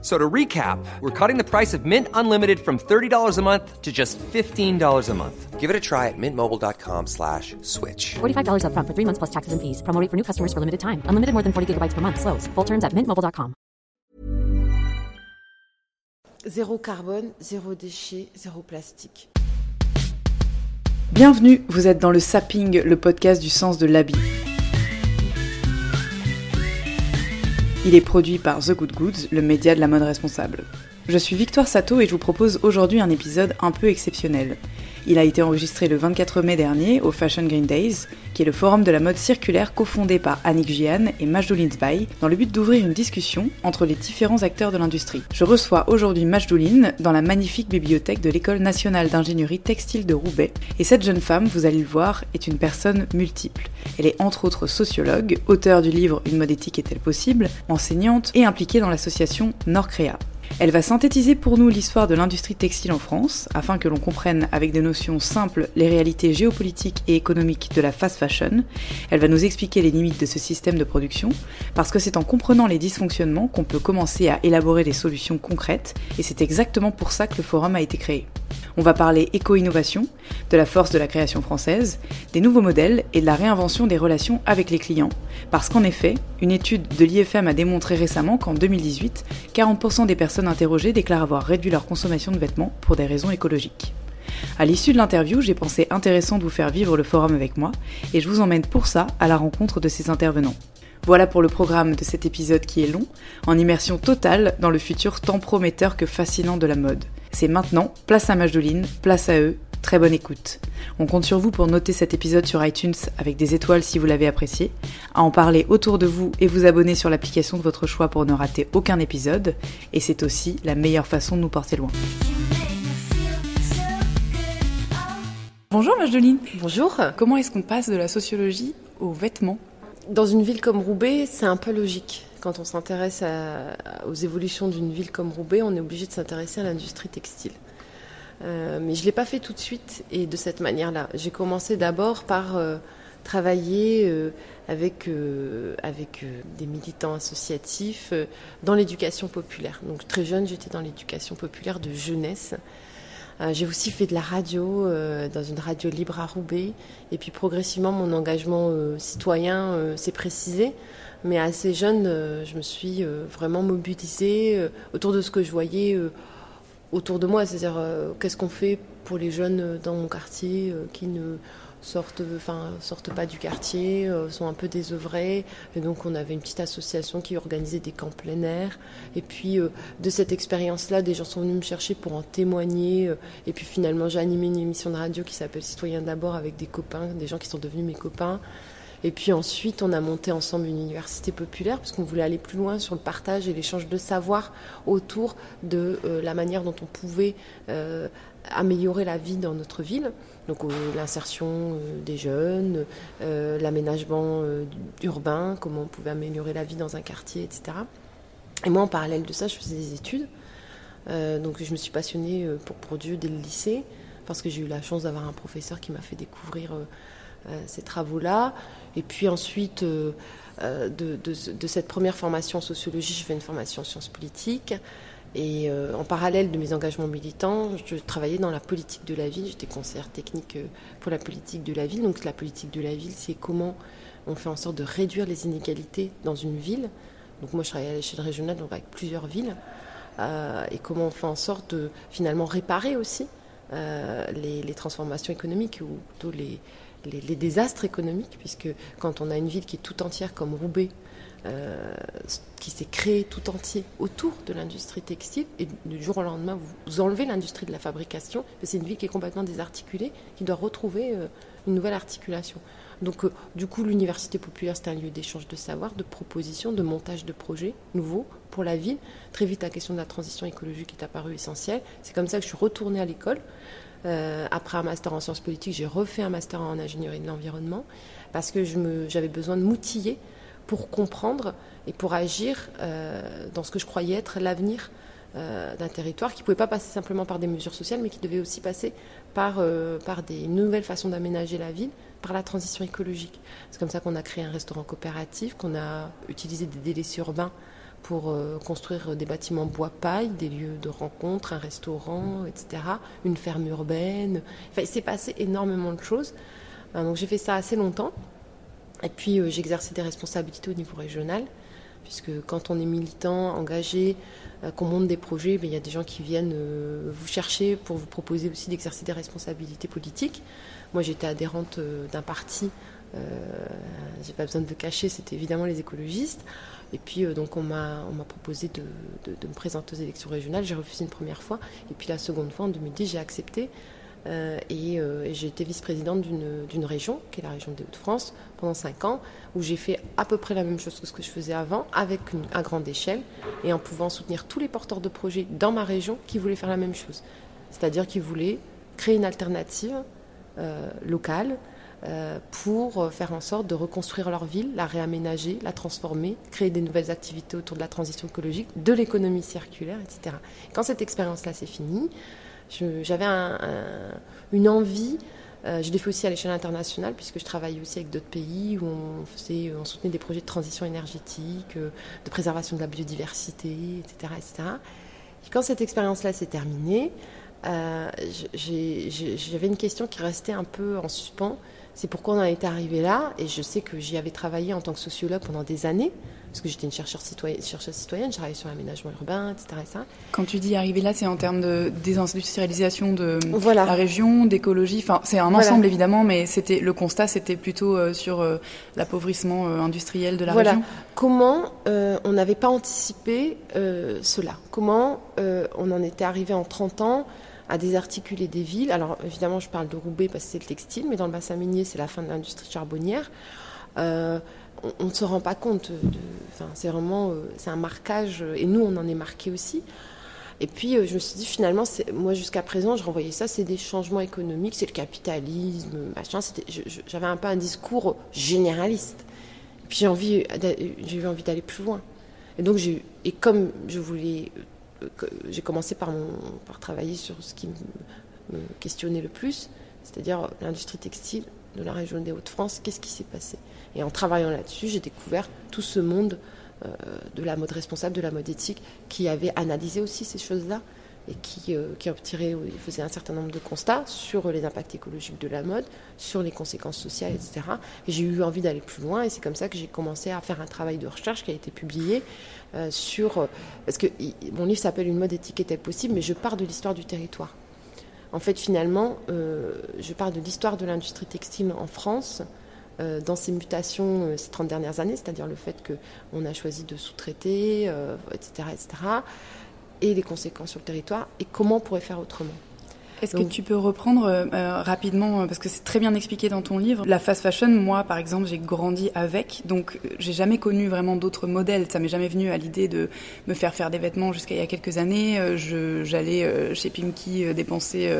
So to recap, we're cutting the price of Mint Unlimited from $30 a month to just $15 a month. Give it a try at mintmobile.com slash switch. $45 upfront for three months plus taxes and fees. Promo rate for new customers for limited time. Unlimited more than 40 gigabytes per month. Slows. Full terms at mintmobile.com. Zéro carbone, zéro déchet, zéro plastique. Bienvenue, vous êtes dans le Sapping, le podcast du sens de l'habit. Il est produit par The Good Goods, le média de la mode responsable. Je suis Victoire Sato et je vous propose aujourd'hui un épisode un peu exceptionnel. Il a été enregistré le 24 mai dernier au Fashion Green Days, qui est le forum de la mode circulaire cofondé par Annick Gian et Majdoulin Zbay, dans le but d'ouvrir une discussion entre les différents acteurs de l'industrie. Je reçois aujourd'hui Majdoulin dans la magnifique bibliothèque de l'École nationale d'ingénierie textile de Roubaix. Et cette jeune femme, vous allez le voir, est une personne multiple. Elle est entre autres sociologue, auteure du livre Une mode éthique est-elle possible, enseignante et impliquée dans l'association Norcrea. Elle va synthétiser pour nous l'histoire de l'industrie textile en France, afin que l'on comprenne avec des notions simples les réalités géopolitiques et économiques de la fast fashion. Elle va nous expliquer les limites de ce système de production, parce que c'est en comprenant les dysfonctionnements qu'on peut commencer à élaborer des solutions concrètes, et c'est exactement pour ça que le forum a été créé. On va parler éco-innovation, de la force de la création française, des nouveaux modèles et de la réinvention des relations avec les clients. Parce qu'en effet, une étude de l'IFM a démontré récemment qu'en 2018, 40% des personnes interrogées déclarent avoir réduit leur consommation de vêtements pour des raisons écologiques. À l'issue de l'interview, j'ai pensé intéressant de vous faire vivre le forum avec moi, et je vous emmène pour ça à la rencontre de ces intervenants. Voilà pour le programme de cet épisode qui est long, en immersion totale dans le futur tant prometteur que fascinant de la mode. C'est maintenant, place à Majdoline, place à eux, très bonne écoute. On compte sur vous pour noter cet épisode sur iTunes avec des étoiles si vous l'avez apprécié, à en parler autour de vous et vous abonner sur l'application de votre choix pour ne rater aucun épisode, et c'est aussi la meilleure façon de nous porter loin. Bonjour Majdoline. Bonjour. Comment est-ce qu'on passe de la sociologie aux vêtements? Dans une ville comme Roubaix, c'est un peu logique. Quand on s'intéresse aux évolutions d'une ville comme Roubaix, on est obligé de s'intéresser à l'industrie textile. Euh, mais je ne l'ai pas fait tout de suite et de cette manière-là. J'ai commencé d'abord par euh, travailler euh, avec, avec des militants associatifs dans l'éducation populaire. Donc très jeune, j'étais dans l'éducation populaire de jeunesse. J'ai aussi fait de la radio dans une radio libre à Roubaix. Et puis progressivement, mon engagement citoyen s'est précisé. Mais assez jeune, je me suis vraiment mobilisée autour de ce que je voyais autour de moi, c'est-à-dire euh, qu'est-ce qu'on fait pour les jeunes dans mon quartier euh, qui ne sortent, enfin, sortent pas du quartier, euh, sont un peu désœuvrés. Et donc on avait une petite association qui organisait des camps plein air. Et puis de cette expérience-là, des gens sont venus me chercher pour en témoigner. et puis finalement, j'ai animé une émission de radio qui s'appelle Citoyens d'abord avec des copains, des gens qui sont devenus mes copains. Et puis ensuite, on a monté ensemble une université populaire parce qu'on voulait aller plus loin sur le partage et l'échange de savoir autour de euh, la manière dont on pouvait euh, améliorer la vie dans notre ville. Donc euh, l'insertion des jeunes, l'aménagement urbain, comment on pouvait améliorer la vie dans un quartier, etc. Et moi, en parallèle de ça, je faisais des études. donc je me suis passionnée pour, pour Dieu dès le lycée parce que j'ai eu la chance d'avoir un professeur qui m'a fait découvrir ces travaux-là. Et puis ensuite, euh, euh, de, cette première formation en sociologie, je fais une formation en sciences politiques. Et euh, en parallèle de mes engagements militants, je travaillais dans la politique de la ville. J'étais conseillère technique pour la politique de la ville. Donc la politique de la ville, c'est comment on fait en sorte de réduire les inégalités dans une ville. Donc moi, je travaille à l'échelle régionale, donc avec plusieurs villes. et comment on fait en sorte de finalement réparer aussi les, transformations économiques ou plutôt les, les, désastres économiques, puisque quand on a une ville qui est tout entière comme Roubaix, euh, qui s'est créée tout entier autour de l'industrie textile, et du jour au lendemain, vous, enlevez l'industrie de la fabrication, c'est une ville qui est complètement désarticulée, qui doit retrouver euh, une nouvelle articulation. Donc, euh, du coup, l'université populaire, c'est un lieu d'échange de savoir, de propositions, de montage de projets nouveaux pour la ville. Très vite, la question de la transition écologique est apparue essentielle. C'est comme ça que je suis retournée à l'école. Euh, après un master en sciences politiques, j'ai refait un master en ingénierie de l'environnement parce que j'avais besoin de m'outiller pour comprendre et pour agir dans ce que je croyais être l'avenir d'un territoire qui ne pouvait pas passer simplement par des mesures sociales, mais qui devait aussi passer par, par des nouvelles façons d'aménager la ville, par la transition écologique. C'est comme ça qu'on a créé un restaurant coopératif, qu'on a utilisé des délaissés urbains pour euh, construire des bâtiments bois-paille, des lieux de rencontre, un restaurant, etc., une ferme urbaine. Enfin, il s'est passé énormément de choses. Euh, donc j'ai fait ça assez longtemps. Et puis euh, j'ai exercé des responsabilités au niveau régional, puisque quand on est militant, engagé, qu'on monte des projets, ben, il y a des gens qui viennent vous chercher pour vous proposer aussi d'exercer des responsabilités politiques. Moi j'étais adhérente d'un parti, j'ai pas besoin de le cacher, c'était évidemment les écologistes. Et puis, euh, donc, on m'a, proposé de, de, me présenter aux élections régionales. J'ai refusé une première fois. Et puis, la seconde fois, en 2010, j'ai accepté. Euh, euh, et, j'ai été vice-présidente d'une, région, qui est la région des Hauts-de-France, pendant cinq ans, où j'ai fait à peu près la même chose que ce que je faisais avant, avec une, à grande échelle, et en pouvant soutenir tous les porteurs de projets dans ma région qui voulaient faire la même chose. C'est-à-dire qui voulaient créer une alternative locale, pour faire en sorte de reconstruire leur ville, la réaménager, la transformer, créer des nouvelles activités autour de la transition écologique, de l'économie circulaire, etc. Quand cette expérience-là s'est finie, j'avais une envie. Euh, je l'ai fait aussi à l'échelle internationale, puisque je travaillais aussi avec d'autres pays où on, faisait, on soutenait des projets de transition énergétique, euh, de préservation de la biodiversité, etc. etc. Et quand cette expérience-là s'est terminée, j'avais une question qui restait un peu en suspens c'est pourquoi on en est arrivé là. Et je sais que j'y avais travaillé en tant que sociologue pendant des années, parce que j'étais une chercheuse citoyenne, chercheuse citoyenne, je travaillais sur l'aménagement urbain, etc., Quand tu dis arriver là, c'est en termes de désindustrialisation de la région, d'écologie. Enfin, c'est un ensemble évidemment, mais c'était le constat, c'était plutôt euh, sur euh, l'appauvrissement euh, industriel de la voilà. région. Comment on n'avait pas anticipé cela? Comment on en était arrivé en 30 ans à désarticuler des villes. Alors évidemment, je parle de Roubaix parce que c'est le textile, mais dans le bassin minier, c'est la fin de l'industrie charbonnière. Euh, on ne se rend pas compte. C'est vraiment euh, c'est un marquage, et nous, on en est marqué aussi. Et puis, euh, je me suis dit, finalement, moi, jusqu'à présent, je renvoyais ça, c'est des changements économiques, c'est le capitalisme, machin. J'avais un peu un discours généraliste. Et puis, j'ai eu envie d'aller plus loin. Et donc, et comme je voulais j'ai commencé par, travailler sur ce qui me, questionnait le plus, c'est-à-dire l'industrie textile de la région des Hauts-de-France, qu'est-ce qui s'est passé? Et en travaillant là-dessus, j'ai découvert tout ce monde euh, de la mode responsable, de la mode éthique, qui avait analysé aussi ces choses-là et qui, euh, qui tiré, faisait un certain nombre de constats sur les impacts écologiques de la mode, sur les conséquences sociales, etc. Et j'ai eu envie d'aller plus loin et c'est comme ça que j'ai commencé à faire un travail de recherche qui a été publié euh, sur... Euh, parce que mon livre s'appelle Une mode étiquette possible, mais je pars de l'histoire du territoire. En fait, finalement, je pars de l'histoire de l'industrie textile en France, dans ses mutations ces 30 dernières années, c'est-à-dire le fait qu'on a choisi de sous-traiter, etc., etc et les conséquences sur le territoire et comment on pourrait faire autrement. Est-ce que tu peux reprendre euh, euh, rapidement, euh, parce que c'est très bien expliqué dans ton livre, la fast fashion, moi par exemple, j'ai grandi avec, donc j'ai jamais connu vraiment d'autres modèles. Ça m'est jamais venu à l'idée de me faire faire des vêtements jusqu'à il y a quelques années. J'allais chez Pimki dépenser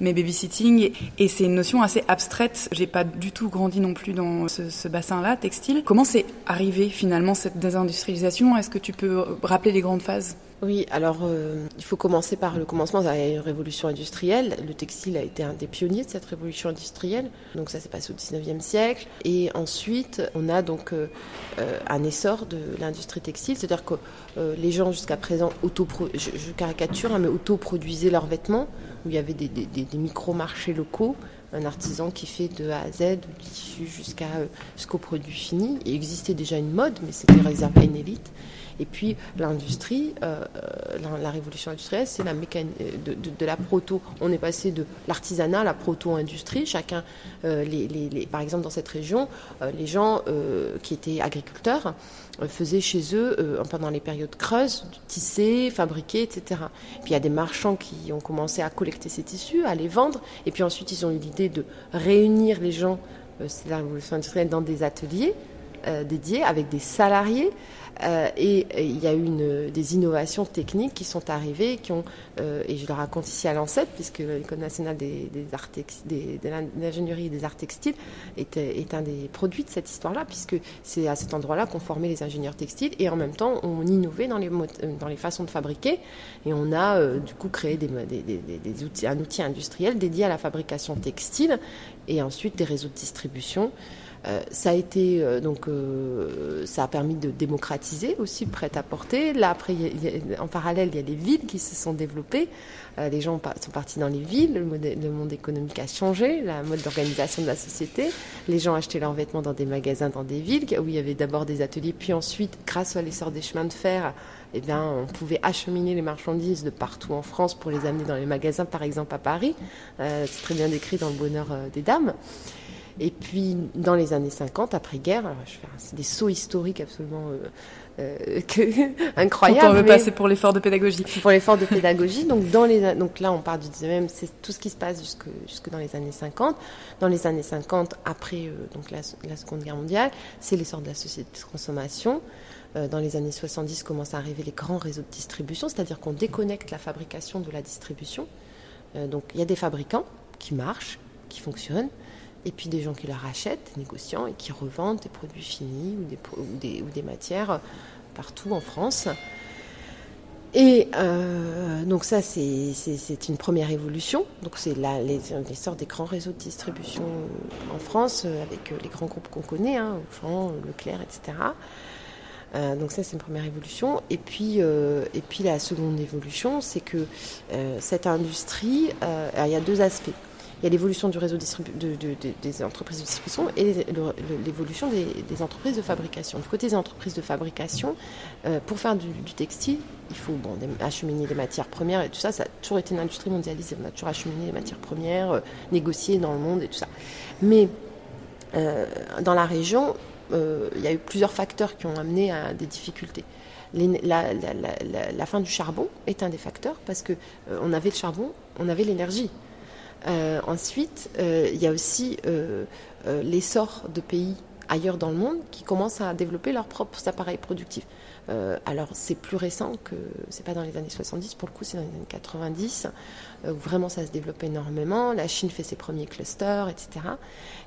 mes babysitting, et, c'est une notion assez abstraite. J'ai pas du tout grandi non plus dans ce, ce bassin-là, textile. Comment c'est arrivé finalement cette désindustrialisation? Est-ce que tu peux rappeler les grandes phases? Oui, alors euh, il faut commencer par le commencement de la révolution industrielle. Le textile a été un des pionniers de cette révolution industrielle. Donc ça s'est passé au 19e siècle. Et ensuite, on a donc euh, euh, un essor de l'industrie textile. C'est-à-dire que les gens jusqu'à présent, auto je, je, caricature, hein, mais autoproduisaient leurs vêtements, où il y avait des, micro-marchés locaux un artisan qui fait de A à Z, du tissu jusqu'à jusqu'au produit fini. Il existait déjà une mode, mais c'était réservé à une élite. Et puis l'industrie, euh, la, révolution industrielle, c'est la mécanique de, de, la proto. On est passé de l'artisanat à la proto-industrie. Chacun, euh, par exemple dans cette région, euh, les gens qui étaient agriculteurs faisaient chez eux, pendant les périodes creuses, tisser, fabriquer, etc. Puis il y a des marchands qui ont commencé à collecter ces tissus, à les vendre. Et puis ensuite, ils ont eu l'idée de réunir les gens, c'est la révolution industrielle, dans des ateliers dédié avec des salariés euh, et il y a eu une, des innovations techniques qui sont arrivées, qui ont, euh, et je le raconte ici à l'ANSEP, puisque l'École nationale des, arts des, de l'ingénierie et des arts textiles est, est, un des produits de cette histoire-là, puisque c'est à cet endroit-là qu'on formait les ingénieurs textiles, et en même temps on innovait dans les, dans les façons de fabriquer, et on a euh, du coup créé des, des, outils, un outil industriel dédié à la fabrication textile, et ensuite des réseaux de distribution. Euh, ça a été euh, donc euh, ça a permis de démocratiser aussi le prêt-à-porter. Là après, en parallèle, il y a les villes qui se sont développées. les gens sont partis dans les villes. Le, monde économique a changé, la mode d'organisation de la société. Les gens achetaient leurs vêtements dans des magasins, dans des villes où il y avait d'abord des ateliers, puis ensuite, grâce à l'essor des chemins de fer, eh bien, on pouvait acheminer les marchandises de partout en France pour les amener dans les magasins, par exemple à Paris. c'est très bien décrit dans Le Bonheur des Dames. Et puis, dans les années 50, après-guerre, je fais des sauts historiques absolument euh, euh, incroyables. On veut passer pour l'effort de pédagogie. Pour l'effort de pédagogie. Donc, dans les, donc là, on parle du 19e, c'est tout ce qui se passe jusque, jusque dans les années 50. Dans les années 50, après euh, donc la, Seconde Guerre mondiale, c'est l'essor de la société de consommation. dans les années 70, commencent à arriver les grands réseaux de distribution, c'est-à-dire qu'on déconnecte la fabrication de la distribution. donc, il y a des fabricants qui marchent, qui fonctionnent et puis des gens qui la rachètent, négociants, et qui revendent des produits finis ou des, ou des, matières partout en France. Et euh, donc ça, c'est une première évolution. Donc c'est l'essor des grands réseaux de distribution en France, euh, avec euh, les grands groupes qu'on connaît, hein, Auchan, Leclerc, etc. donc ça, c'est une première évolution. Et puis, et puis la seconde évolution, c'est que cette industrie, il y a deux aspects. Il y a l'évolution du réseau des entreprises de distribution et l'évolution des, entreprises de fabrication. Du côté des entreprises de fabrication, euh, pour faire du, textile, il faut bon, acheminer les matières premières et tout ça. Ça a toujours été une industrie mondialisée. On a toujours acheminé les matières premières, euh, négocié dans le monde et tout ça. Mais euh, dans la région, il y a eu plusieurs facteurs qui ont amené à des difficultés. la, fin du charbon est un des facteurs parce que on avait le charbon, on avait l'énergie. Euh, ensuite, euh, il y a aussi euh, l'essor de pays ailleurs dans le monde qui commencent à développer leurs propres appareils productifs. alors c'est plus récent que c'est pas dans les années 70 pour le coup c'est dans les années 90 où vraiment ça se développe énormément. La Chine fait ses premiers clusters, etc.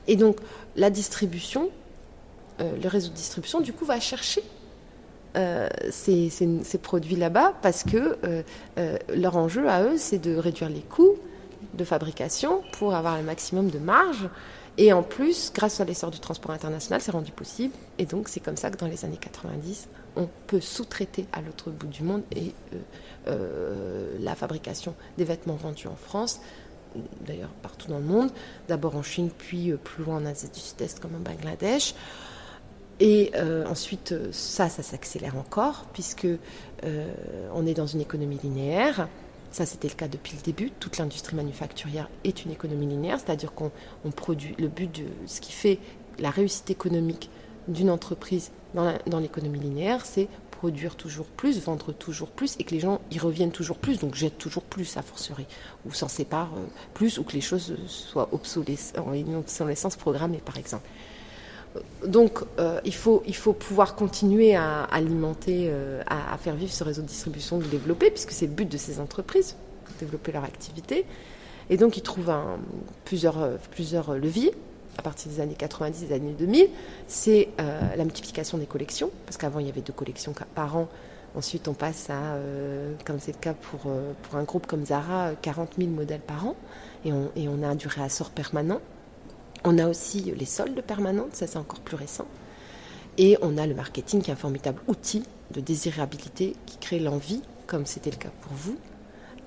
Et donc la distribution, le réseau de distribution du coup va chercher ces, ces, produits là-bas parce que leur enjeu à eux c'est de réduire les coûts de fabrication pour avoir le maximum de marge. Et en plus, grâce à l'essor du transport international, c'est rendu possible. Et donc, c'est comme ça que dans les années 90, on peut sous-traiter à l'autre bout du monde et euh, euh, la fabrication des vêtements vendus en France, d'ailleurs partout dans le monde, d'abord en Chine, puis euh, plus loin en Asie du Sud-Est comme en Bangladesh. Et ensuite, ça, ça s'accélère encore, puisque on est dans une économie linéaire. Ça, c'était le cas depuis le début. Toute l'industrie manufacturière est une économie linéaire, c'est-à-dire qu'on produit. Le but de ce qui fait la réussite économique d'une entreprise dans l'économie linéaire, c'est produire toujours plus, vendre toujours plus et que les gens y reviennent toujours plus, donc jettent toujours plus à forcerie, ou s'en séparent euh, plus, ou que les choses soient obsolescentes, en obsolescence programmée par exemple. Donc, euh, il, faut, pouvoir continuer à alimenter, euh, à, faire vivre ce réseau de distribution, de le développer, puisque c'est le but de ces entreprises, développer leur activité. Et donc, ils trouvent plusieurs, euh, plusieurs leviers à partir des années 90 et des années 2000. C'est la multiplication des collections, parce qu'avant, il y avait deux collections par an. Ensuite, on passe à, comme c'est le cas pour, un groupe comme Zara, 40 000 modèles par an. Et on, et on a un durée à sort permanent. On a aussi les soldes permanentes, ça c'est encore plus récent. Et on a le marketing qui est un formidable outil de désirabilité qui crée l'envie, comme c'était le cas pour vous,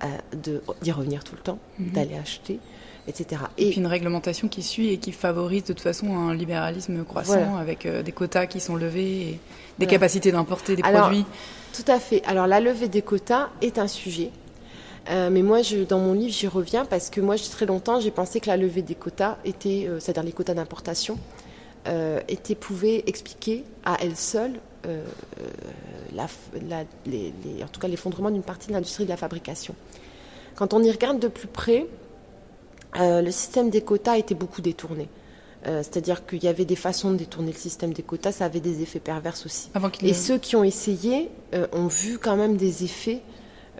euh, d'y revenir tout le temps, mhm. d'aller acheter, etc. Et, puis une réglementation qui suit et qui favorise de toute façon un libéralisme croissant avec euh, des quotas qui sont levés et des capacités d'importer des produits. Tout à fait. Alors la levée des quotas est un sujet euh, mais moi, je, dans mon livre, j'y reviens parce que moi, très longtemps, j'ai pensé que la levée des quotas était, euh, c'est-à-dire les quotas d'importation, euh, était, pouvait expliquer à elle seule la, les, en tout cas l'effondrement d'une partie de l'industrie de la fabrication. Quand on y regarde de plus près, le système des quotas a été beaucoup détourné. Euh, C'est-à-dire qu'il y avait des façons de détourner le système des quotas, ça avait des effets pervers aussi. Avant Et ait- ceux qui ont essayé euh, ont vu quand même des effets,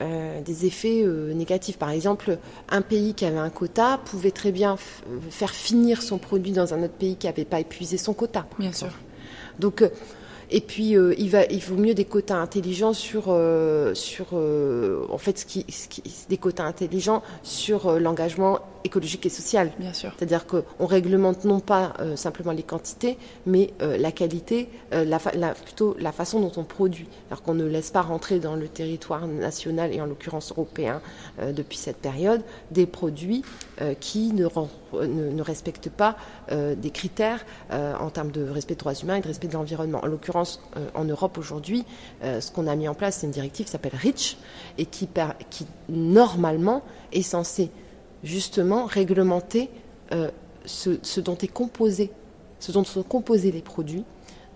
euh, des effets euh, négatifs. Par exemple, un pays qui avait un quota pouvait très bien euh, faire finir son produit dans un autre pays qui n'avait pas épuisé son quota. Bien exemple. sûr. Donc, euh, et puis il, va, il vaut mieux des quotas intelligents sur, sur en fait, ce qui, ce qui- des quotas intelligents sur l'engagement écologique et social. Bien sûr. C'est-à-dire qu'on réglemente non pas euh, simplement les quantités, mais euh, la qualité, euh, la fa- la- plutôt la façon dont on produit. Alors qu'on ne laisse pas rentrer dans le territoire national et en l'occurrence européen depuis cette période des produits qui ne, ren- ne, ne respectent pas des critères en termes de respect des droits humains et de respect de l'environnement. En l'occurrence, en Europe aujourd'hui, ce qu'on a mis en place, c'est une directive qui s'appelle REACH et qui normalement est censée justement réglementer euh, ce, ce dont est composé, ce dont sont composés les produits,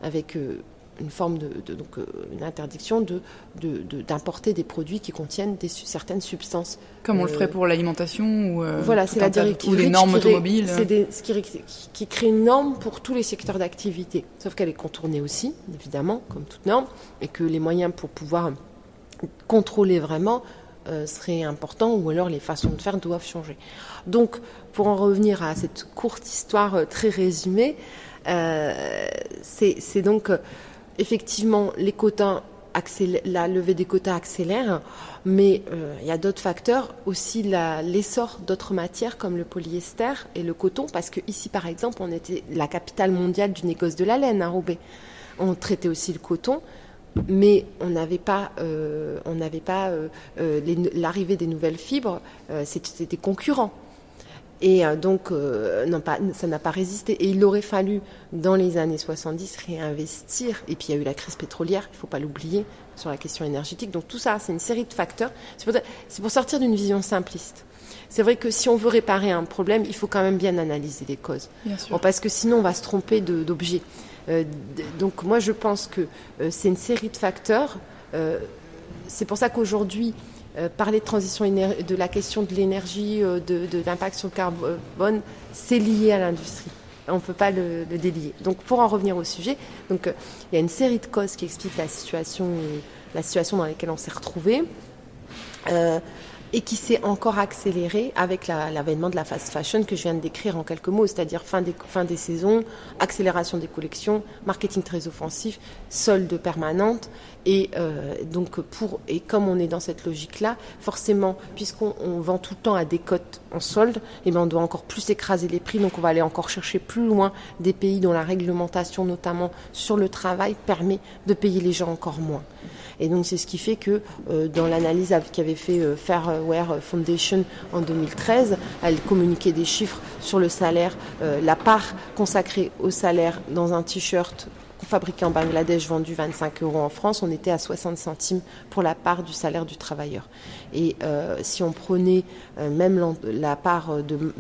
avec euh, une forme de, de- donc euh, une interdiction de de- de- d'importer des produits qui contiennent des, certaines substances. Comme on le ferait pour l'alimentation ou voilà, c'est la directive ou les normes qui automobiles. C'est ce qui crée une norme pour tous les secteurs d'activité, sauf qu'elle est contournée aussi, évidemment, comme toute norme, et que les moyens pour pouvoir contrôler vraiment euh, seraient importants, ou alors les façons de faire doivent changer. Donc, pour en revenir à cette courte histoire euh, très résumée, euh, c'est donc euh, effectivement les la levée des quotas accélère, mais il y a d'autres facteurs, aussi l'essor d'autres matières comme le polyester et le coton, parce que ici par exemple on était la capitale mondiale du négoce de la laine à Roubaix. On traitait aussi le coton, mais on n'avait pas, euh, on n'avait pas euh, euh, l'arrivée des nouvelles fibres, euh, c'était des concurrents. Et donc, non, pas, ça n'a pas résisté. Et il aurait fallu, dans les années 70, réinvestir. Et puis, il y a eu la crise pétrolière, il ne faut pas l'oublier, sur la question énergétique. Donc, tout ça, c'est une série de facteurs. C'est pour, sortir d'une vision simpliste. C'est vrai que si on veut réparer un problème, il faut quand même bien analyser les causes. Bien sûr. Bon, parce que sinon, on va se tromper d'objet. Euh, donc, moi, je pense que euh, c'est une série de facteurs. Euh, c'est pour ça qu'aujourd'hui, parler de transition de la question de l'énergie, de, l'impact sur le carbone, c'est lié à l'industrie. On ne peut pas le, délier. Donc, pour en revenir au sujet, donc il y a une série de causes qui expliquent la situation, la situation dans laquelle on s'est retrouvé. Et qui s'est encore accéléré avec la- l'avènement de la fast fashion que je viens de décrire en quelques mots, c'est-à-dire fin des, fin des saisons, accélération des collections, marketing très offensif, solde permanente. Et euh, donc pour et comme on est dans cette logique-là, forcément, puisqu'on on vend tout le temps à des cotes en solde, et ben on doit encore plus écraser les prix, donc on va aller encore chercher plus loin des pays dont la réglementation, notamment sur le travail, permet de payer les gens encore moins. Et donc c'est ce qui fait que euh, dans l'analyse av- qu'avait fait euh, Fairwear Foundation en 2013, elle communiquait des chiffres sur le salaire, euh, la part consacrée au salaire dans un t-shirt fabriqué en Bangladesh, vendu 25 euros en France, on était à 60 centimes pour la part du salaire du travailleur. Et si on prenait même la part de-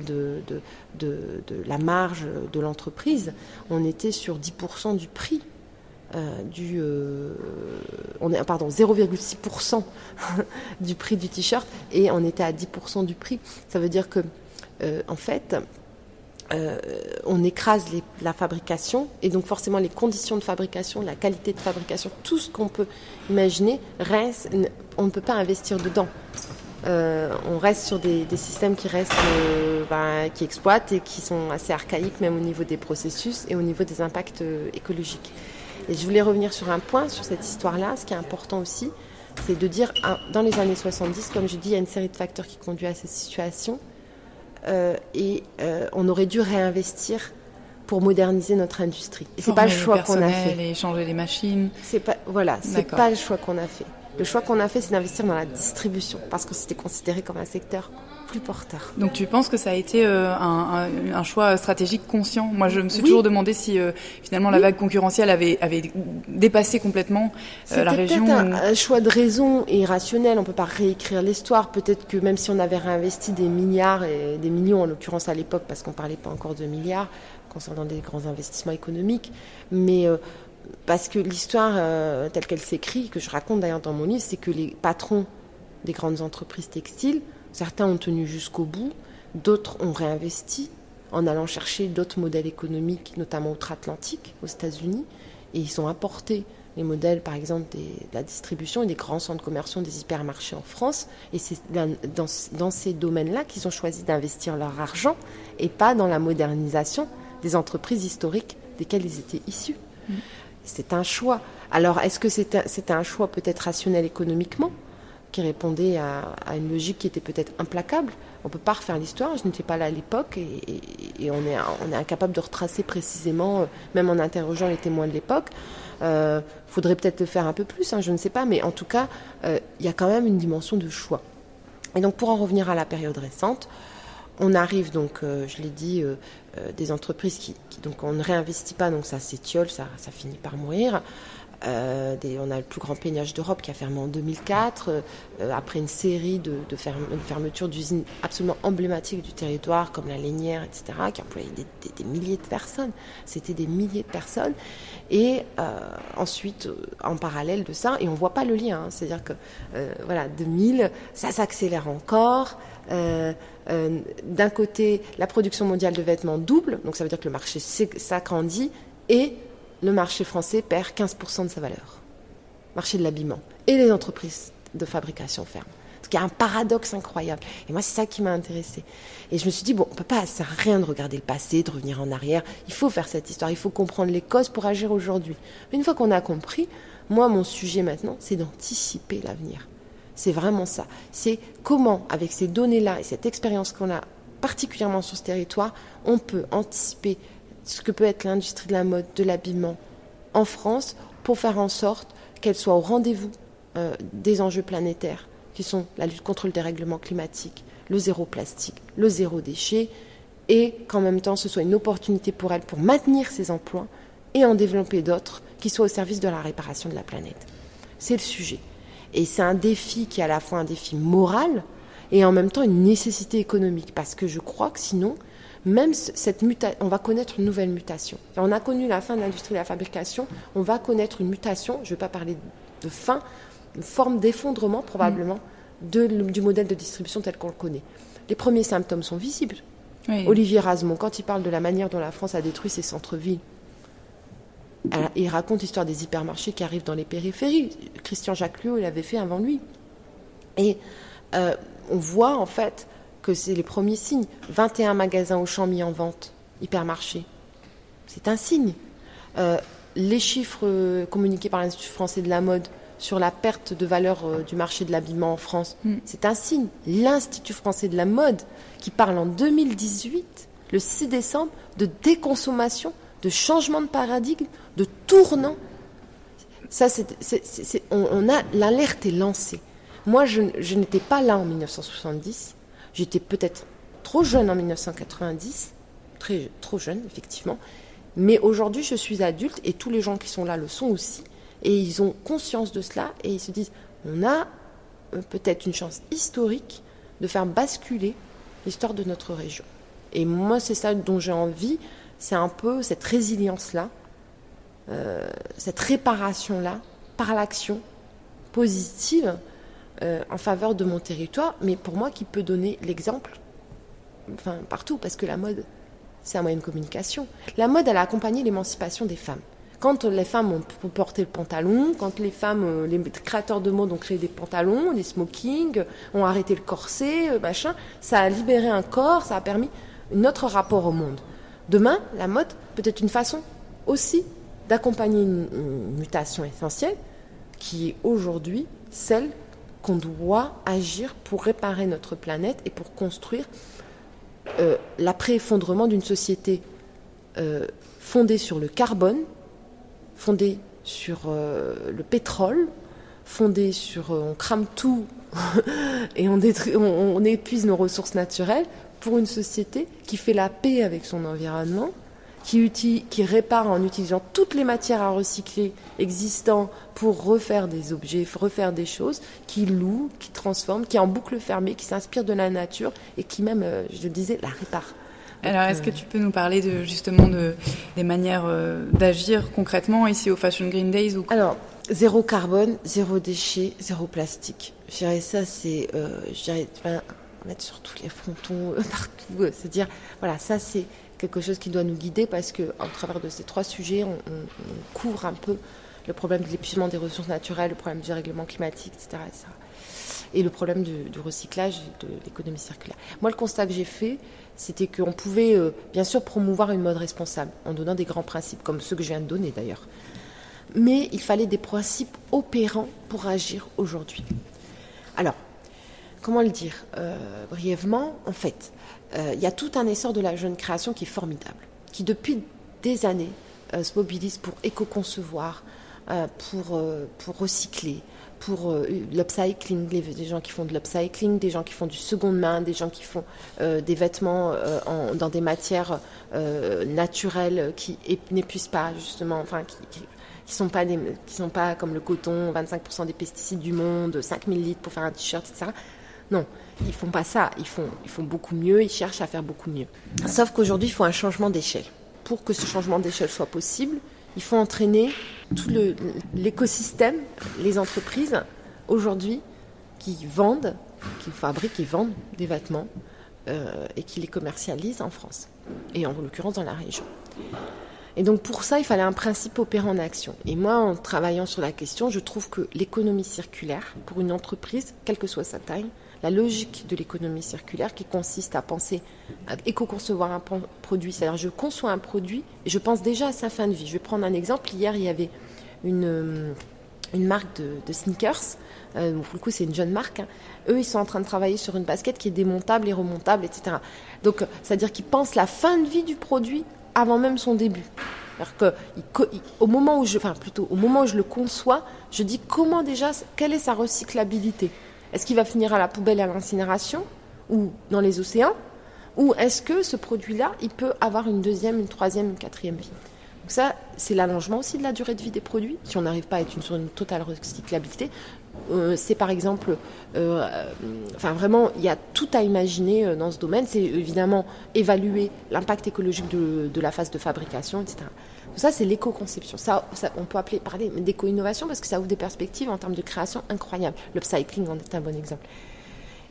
de la marge de l'entreprise, on était sur 10% du prix euh, euh, on est pardon 0,6% du prix du t-shirt et on était à 10% du prix. Ça veut dire que euh, en fait on écrase la fabrication et donc forcément les conditions de fabrication, la qualité de fabrication, tout ce qu'on peut imaginer reste, on ne peut pas investir dedans. On reste sur des, systèmes ben, qui exploitent et qui sont assez archaïques même au niveau des processus et au niveau des impacts écologiques. Et je voulais revenir sur un point sur cette histoire-là. Ce qui est important aussi, c'est de dire, ah, dans les années 70, comme je dis, il y a une série de facteurs qui conduisent à cette situation. Euh, et euh, on aurait dû réinvestir pour moderniser notre industrie. Et c'est pas le choix qu'on a fait. Et changer les machines. C'est pas voilà, c'est pas le choix qu'on a fait. Le choix qu'on a fait, c'est d'investir dans la distribution parce que c'était considéré comme un secteur plus porteur. Donc tu penses que ça a été euh, un, un- un choix stratégique conscient? Moi, je me suis Oui. toujours demandé si euh, finalement la Oui. vague concurrentielle avait, avait dépassé complètement euh, la C'était région. peut-être un, ou- un choix de raison et rationnel. On peut pas réécrire l'histoire. Peut-être que même si on avait réinvesti des milliards et des millions, en l'occurrence à l'époque, parce qu'on parlait pas encore de milliards concernant des grands investissements économiques, mais parce que l'histoire euh, telle qu'elle s'écrit, que je raconte d'ailleurs dans mon livre, c'est que les patrons des grandes entreprises textiles, certains ont tenu jusqu'au bout, d'autres ont réinvesti en allant chercher d'autres modèles économiques, notamment outre-Atlantique, aux États-Unis, et ils ont apporté les modèles, par exemple, de la distribution et des grands centres commerciaux, des hypermarchés en France. Et c'est dans, dans, ces domaines-là qu'ils ont choisi d'investir leur argent et pas dans la modernisation des entreprises historiques desquelles ils étaient issus. Mm. C'est un choix. Alors, est-ce que c'était un choix peut-être rationnel économiquement? Qui répondait à, une logique qui était peut-être implacable. On ne peut pas refaire l'histoire, je n'étais pas là à l'époque et, on, est, incapable de retracer précisément, euh, même en interrogeant les témoins de l'époque. Il euh, faudrait peut-être le faire un peu plus, hein, je ne sais pas, mais en tout cas, euh, il y a quand même une dimension de choix. Et donc pour en revenir à la période récente, on arrive donc, je l'ai dit, des entreprises qui, donc on ne réinvestit pas, donc ça s'étiole, ça finit par mourir. Euh, on a le plus grand peignage d'Europe qui a fermé en 2004, euh, après une série de, fermetures d'usines absolument emblématiques du territoire, comme la Lainière, etc., qui employaient des, milliers de personnes. C'était des milliers de personnes. Et euh, ensuite, en parallèle de ça, et on ne voit pas le lien, hein, c'est-à-dire que, voilà, 2000, ça s'accélère encore. D'un côté, la production mondiale de vêtements double, donc ça veut dire que le marché s'agrandit, et le marché français perd 15% de sa valeur. Marché de l'habillement. Et les entreprises de fabrication ferment. Donc il y a un paradoxe incroyable. Et moi, c'est ça qui m'a intéressée. Et je me suis dit, bon, on peut pas, ça sert à rien de regarder le passé, de revenir en arrière. Il faut faire cette histoire, il faut comprendre les causes pour agir aujourd'hui. Une fois qu'on a compris, moi, mon sujet maintenant, c'est d'anticiper l'avenir. C'est vraiment ça. C'est comment, avec ces données-là et cette expérience qu'on a particulièrement sur ce territoire, on peut anticiper ce que peut être l'industrie de la mode, de l'habillement en France pour faire en sorte qu'elle soit au rendez-vous euh, des enjeux planétaires qui sont la lutte contre le dérèglement climatique, le zéro plastique, le zéro déchet, et qu'en même temps ce soit une opportunité pour elle pour maintenir ses emplois et en développer d'autres qui soient au service de la réparation de la planète. C'est le sujet. Et c'est un défi qui est à la fois un défi moral et en même temps une nécessité économique, parce que je crois que sinon, même cette mutation, on va connaître une nouvelle mutation. On a connu la fin de l'industrie de la fabrication, on va connaître une mutation, je ne vais pas parler de fin, une forme d'effondrement probablement du modèle de distribution tel qu'on le connaît. Les premiers symptômes sont visibles. Olivier Rasmont, quand il parle de la manière dont la France a détruit ses centres-villes, il raconte l'histoire des hypermarchés qui arrivent dans les périphéries. Christian Jacquelot, il l'avait fait avant lui. Et euh, on voit en fait que c'est les premiers signes. 21 magasins au champ mis en vente, hypermarché. C'est un signe. Euh, les chiffres euh, communiqués par l'Institut français de la mode sur la perte de valeur euh, du marché de l'habillement en France, mm. c'est un signe. L'Institut français de la mode qui parle en 2018, le 6 décembre, de déconsommation, de changement de paradigme, de tournant. Ça, c'est, on, a l'alerte est lancée. Moi, je, je n'étais pas là en 1970. J'étais peut-être trop jeune en 1990, très, trop jeune effectivement, mais aujourd'hui je suis adulte et tous les gens qui sont là le sont aussi, et ils ont conscience de cela et ils se disent on a euh, peut-être une chance historique de faire basculer l'histoire de notre région. Et moi c'est ça dont j'ai envie, c'est un peu cette résilience-là, euh, cette réparation-là, par l'action positive euh, en faveur de mon territoire, mais pour moi qui peut donner l'exemple enfin, partout, parce que la mode, c'est un moyen de communication. La mode, elle a accompagné l'émancipation des femmes. Quand les femmes ont porté le pantalon, quand les femmes, euh, les créateurs de mode ont créé des pantalons, des smokings, ont arrêté le corset, euh, machin, ça a libéré un corps, ça a permis un autre rapport au monde. Demain, la mode peut être une façon aussi d'accompagner une, une mutation essentielle qui est aujourd'hui celle qu'on doit agir pour réparer notre planète et pour construire euh, l'après-effondrement d'une société euh, fondée sur le carbone, fondée sur euh, le pétrole, fondée sur on crame tout et on, on épuise nos ressources naturelles pour une société qui fait la paix avec son environnement, qui, qui répare en utilisant toutes les matières à recycler existantes pour refaire des objets, refaire des choses, qui loue, qui transforme, qui est en boucle fermée, qui s'inspire de la nature et qui même, euh, je le disais, la répare. Alors, est-ce que tu peux nous parler de, justement de, des manières euh, d'agir concrètement ici au Fashion Green Days ou... Alors, zéro carbone, zéro déchet, zéro plastique. Je dirais ça, c'est, euh, je dirais, mettre sur tous les frontons, euh, partout. C'est dire, voilà, ça c'est quelque chose qui doit nous guider parce que au travers de ces trois sujets, on, couvre un peu le problème de l'épuisement des ressources naturelles, le problème du règlement climatique, etc. et le problème du, recyclage et de l'économie circulaire. Moi, le constat que j'ai fait, c'était qu'on pouvait euh, bien sûr promouvoir une mode responsable en donnant des grands principes, comme ceux que je viens de donner d'ailleurs. Mais il fallait des principes opérants pour agir aujourd'hui. Alors, comment le dire euh, brièvement? En fait, il y a tout un essor de la jeune création qui est formidable, qui depuis des années se mobilise pour éco-concevoir, pour, pour recycler, pour euh, l'upcycling, des gens qui font de l'upcycling, des gens qui font du seconde main, des gens qui font euh, des vêtements euh, dans des matières naturelles qui n'épuisent pas justement, enfin qui, qui, sont pas sont pas comme le coton, 25% des pesticides du monde, 5000 litres pour faire un t-shirt, etc. Non, ils font pas ça. Ils font, beaucoup mieux. Ils cherchent à faire beaucoup mieux. Sauf qu'aujourd'hui, il faut un changement d'échelle. Pour que ce changement d'échelle soit possible, il faut entraîner tout l'écosystème, les entreprises aujourd'hui qui vendent, qui fabriquent et vendent des vêtements euh, et qui les commercialisent en France et en l'occurrence dans la région. Et donc pour ça, il fallait un principe opérant en action. Et moi, en travaillant sur la question, je trouve que l'économie circulaire, pour une entreprise, quelle que soit sa taille, la logique de l'économie circulaire qui consiste à penser, à éco-concevoir un produit. C'est-à-dire, je conçois un produit et je pense déjà à sa fin de vie. Je vais prendre un exemple. Hier, il y avait une, euh, marque de, sneakers. Euh, pour le coup, c'est une jeune marque. Hein. Eux, ils sont en train de travailler sur une basket qui est démontable et remontable, etc. Donc, c'est-à-dire qu'ils pensent la fin de vie du produit avant même son début. Au moment où je, enfin plutôt au moment où je le conçois, je dis comment déjà, quelle est sa recyclabilité? Est-ce qu'il va finir à la poubelle et à l'incinération ou dans les océans Ou est-ce que ce produit-là, il peut avoir une deuxième, une troisième, une quatrième vie? Donc ça, c'est l'allongement aussi de la durée de vie des produits. Si on n'arrive pas à être sur une totale recyclabilité, euh, c'est par exemple, euh, enfin vraiment, il y a tout à imaginer euh, dans ce domaine. C'est évidemment évaluer l'impact écologique de, la phase de fabrication, etc. Ça, c'est l'éco-conception. Ça, on peut appeler, parler d'éco-innovation parce que ça ouvre des perspectives en termes de création incroyables. L'upcycling en est un bon exemple.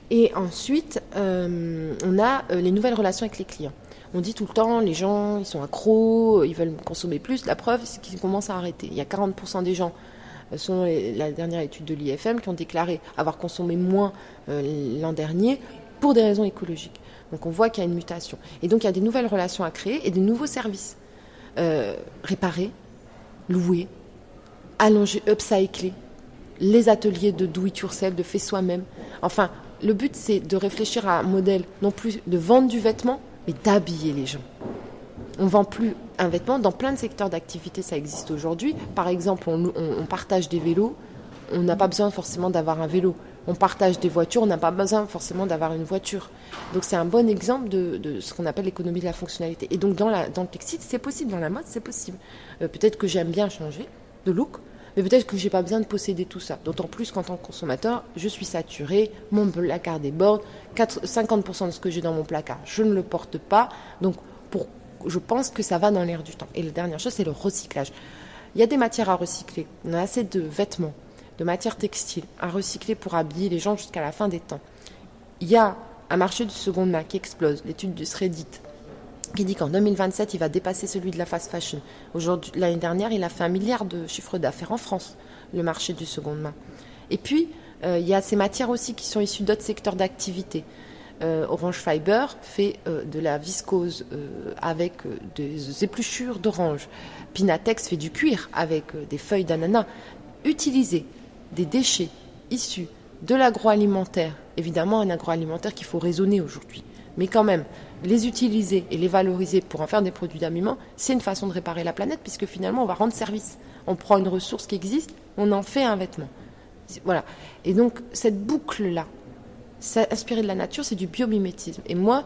Et ensuite, euh, on a euh, les nouvelles relations avec les clients. On dit tout le temps, les gens, ils sont accros, ils veulent consommer plus. La preuve, c'est qu'ils commencent à arrêter. Il y a 40% des gens, euh, selon la dernière étude de l'IFM, qui ont déclaré avoir consommé moins l'an dernier pour des raisons écologiques. Donc on voit qu'il y a une mutation. Et donc il y a des nouvelles relations à créer et des nouveaux services. Euh, réparer, louer, allonger, upcycler, les ateliers de do it de fait soi-même. Enfin, le but c'est de réfléchir à un modèle non plus de vendre du vêtement, mais d'habiller les gens. On vend plus un vêtement dans plein de secteurs d'activité, ça existe aujourd'hui. Par exemple, on partage des vélos, on n'a pas besoin forcément d'avoir un vélo on partage des voitures, on n'a pas besoin forcément d'avoir une voiture. Donc c'est un bon exemple de, ce qu'on appelle l'économie de la fonctionnalité. Et donc dans, le textile, c'est possible, dans la mode, c'est possible. Euh, peut-être que j'aime bien changer de look, mais peut-être que j'ai pas besoin de posséder tout ça. D'autant plus qu'en tant que consommateur, je suis saturé, mon placard déborde, 50% de ce que j'ai dans mon placard, je ne le porte pas. Donc pour, je pense que ça va dans l'air du temps. Et la dernière chose, c'est le recyclage. Il y a des matières à recycler. On a assez de vêtements, de matières textiles à recycler pour habiller les gens jusqu'à la fin des temps. Il y a un marché du seconde main qui explose, l'étude du Reddit, qui dit qu'en 2027, il va dépasser celui de la fast fashion. Aujourd'hui, l'année dernière, il a fait un milliard de chiffres d'affaires en France, le marché du seconde main. Et puis, euh, il y a ces matières aussi qui sont issues d'autres secteurs d'activité. Euh, Orange Fiber fait euh, de la viscose avec des épluchures d'orange. Pinatex fait du cuir avec des feuilles d'ananas. Utilisez des déchets issus de l'agroalimentaire, évidemment un agroalimentaire qu'il faut raisonner aujourd'hui, mais quand même, les utiliser et les valoriser pour en faire des produits d'habillement, c'est une façon de réparer la planète, puisque finalement on va rendre service. On prend une ressource qui existe, on en fait un vêtement. Voilà. Et donc cette boucle-là, inspirée de la nature, c'est du biomimétisme. Et moi,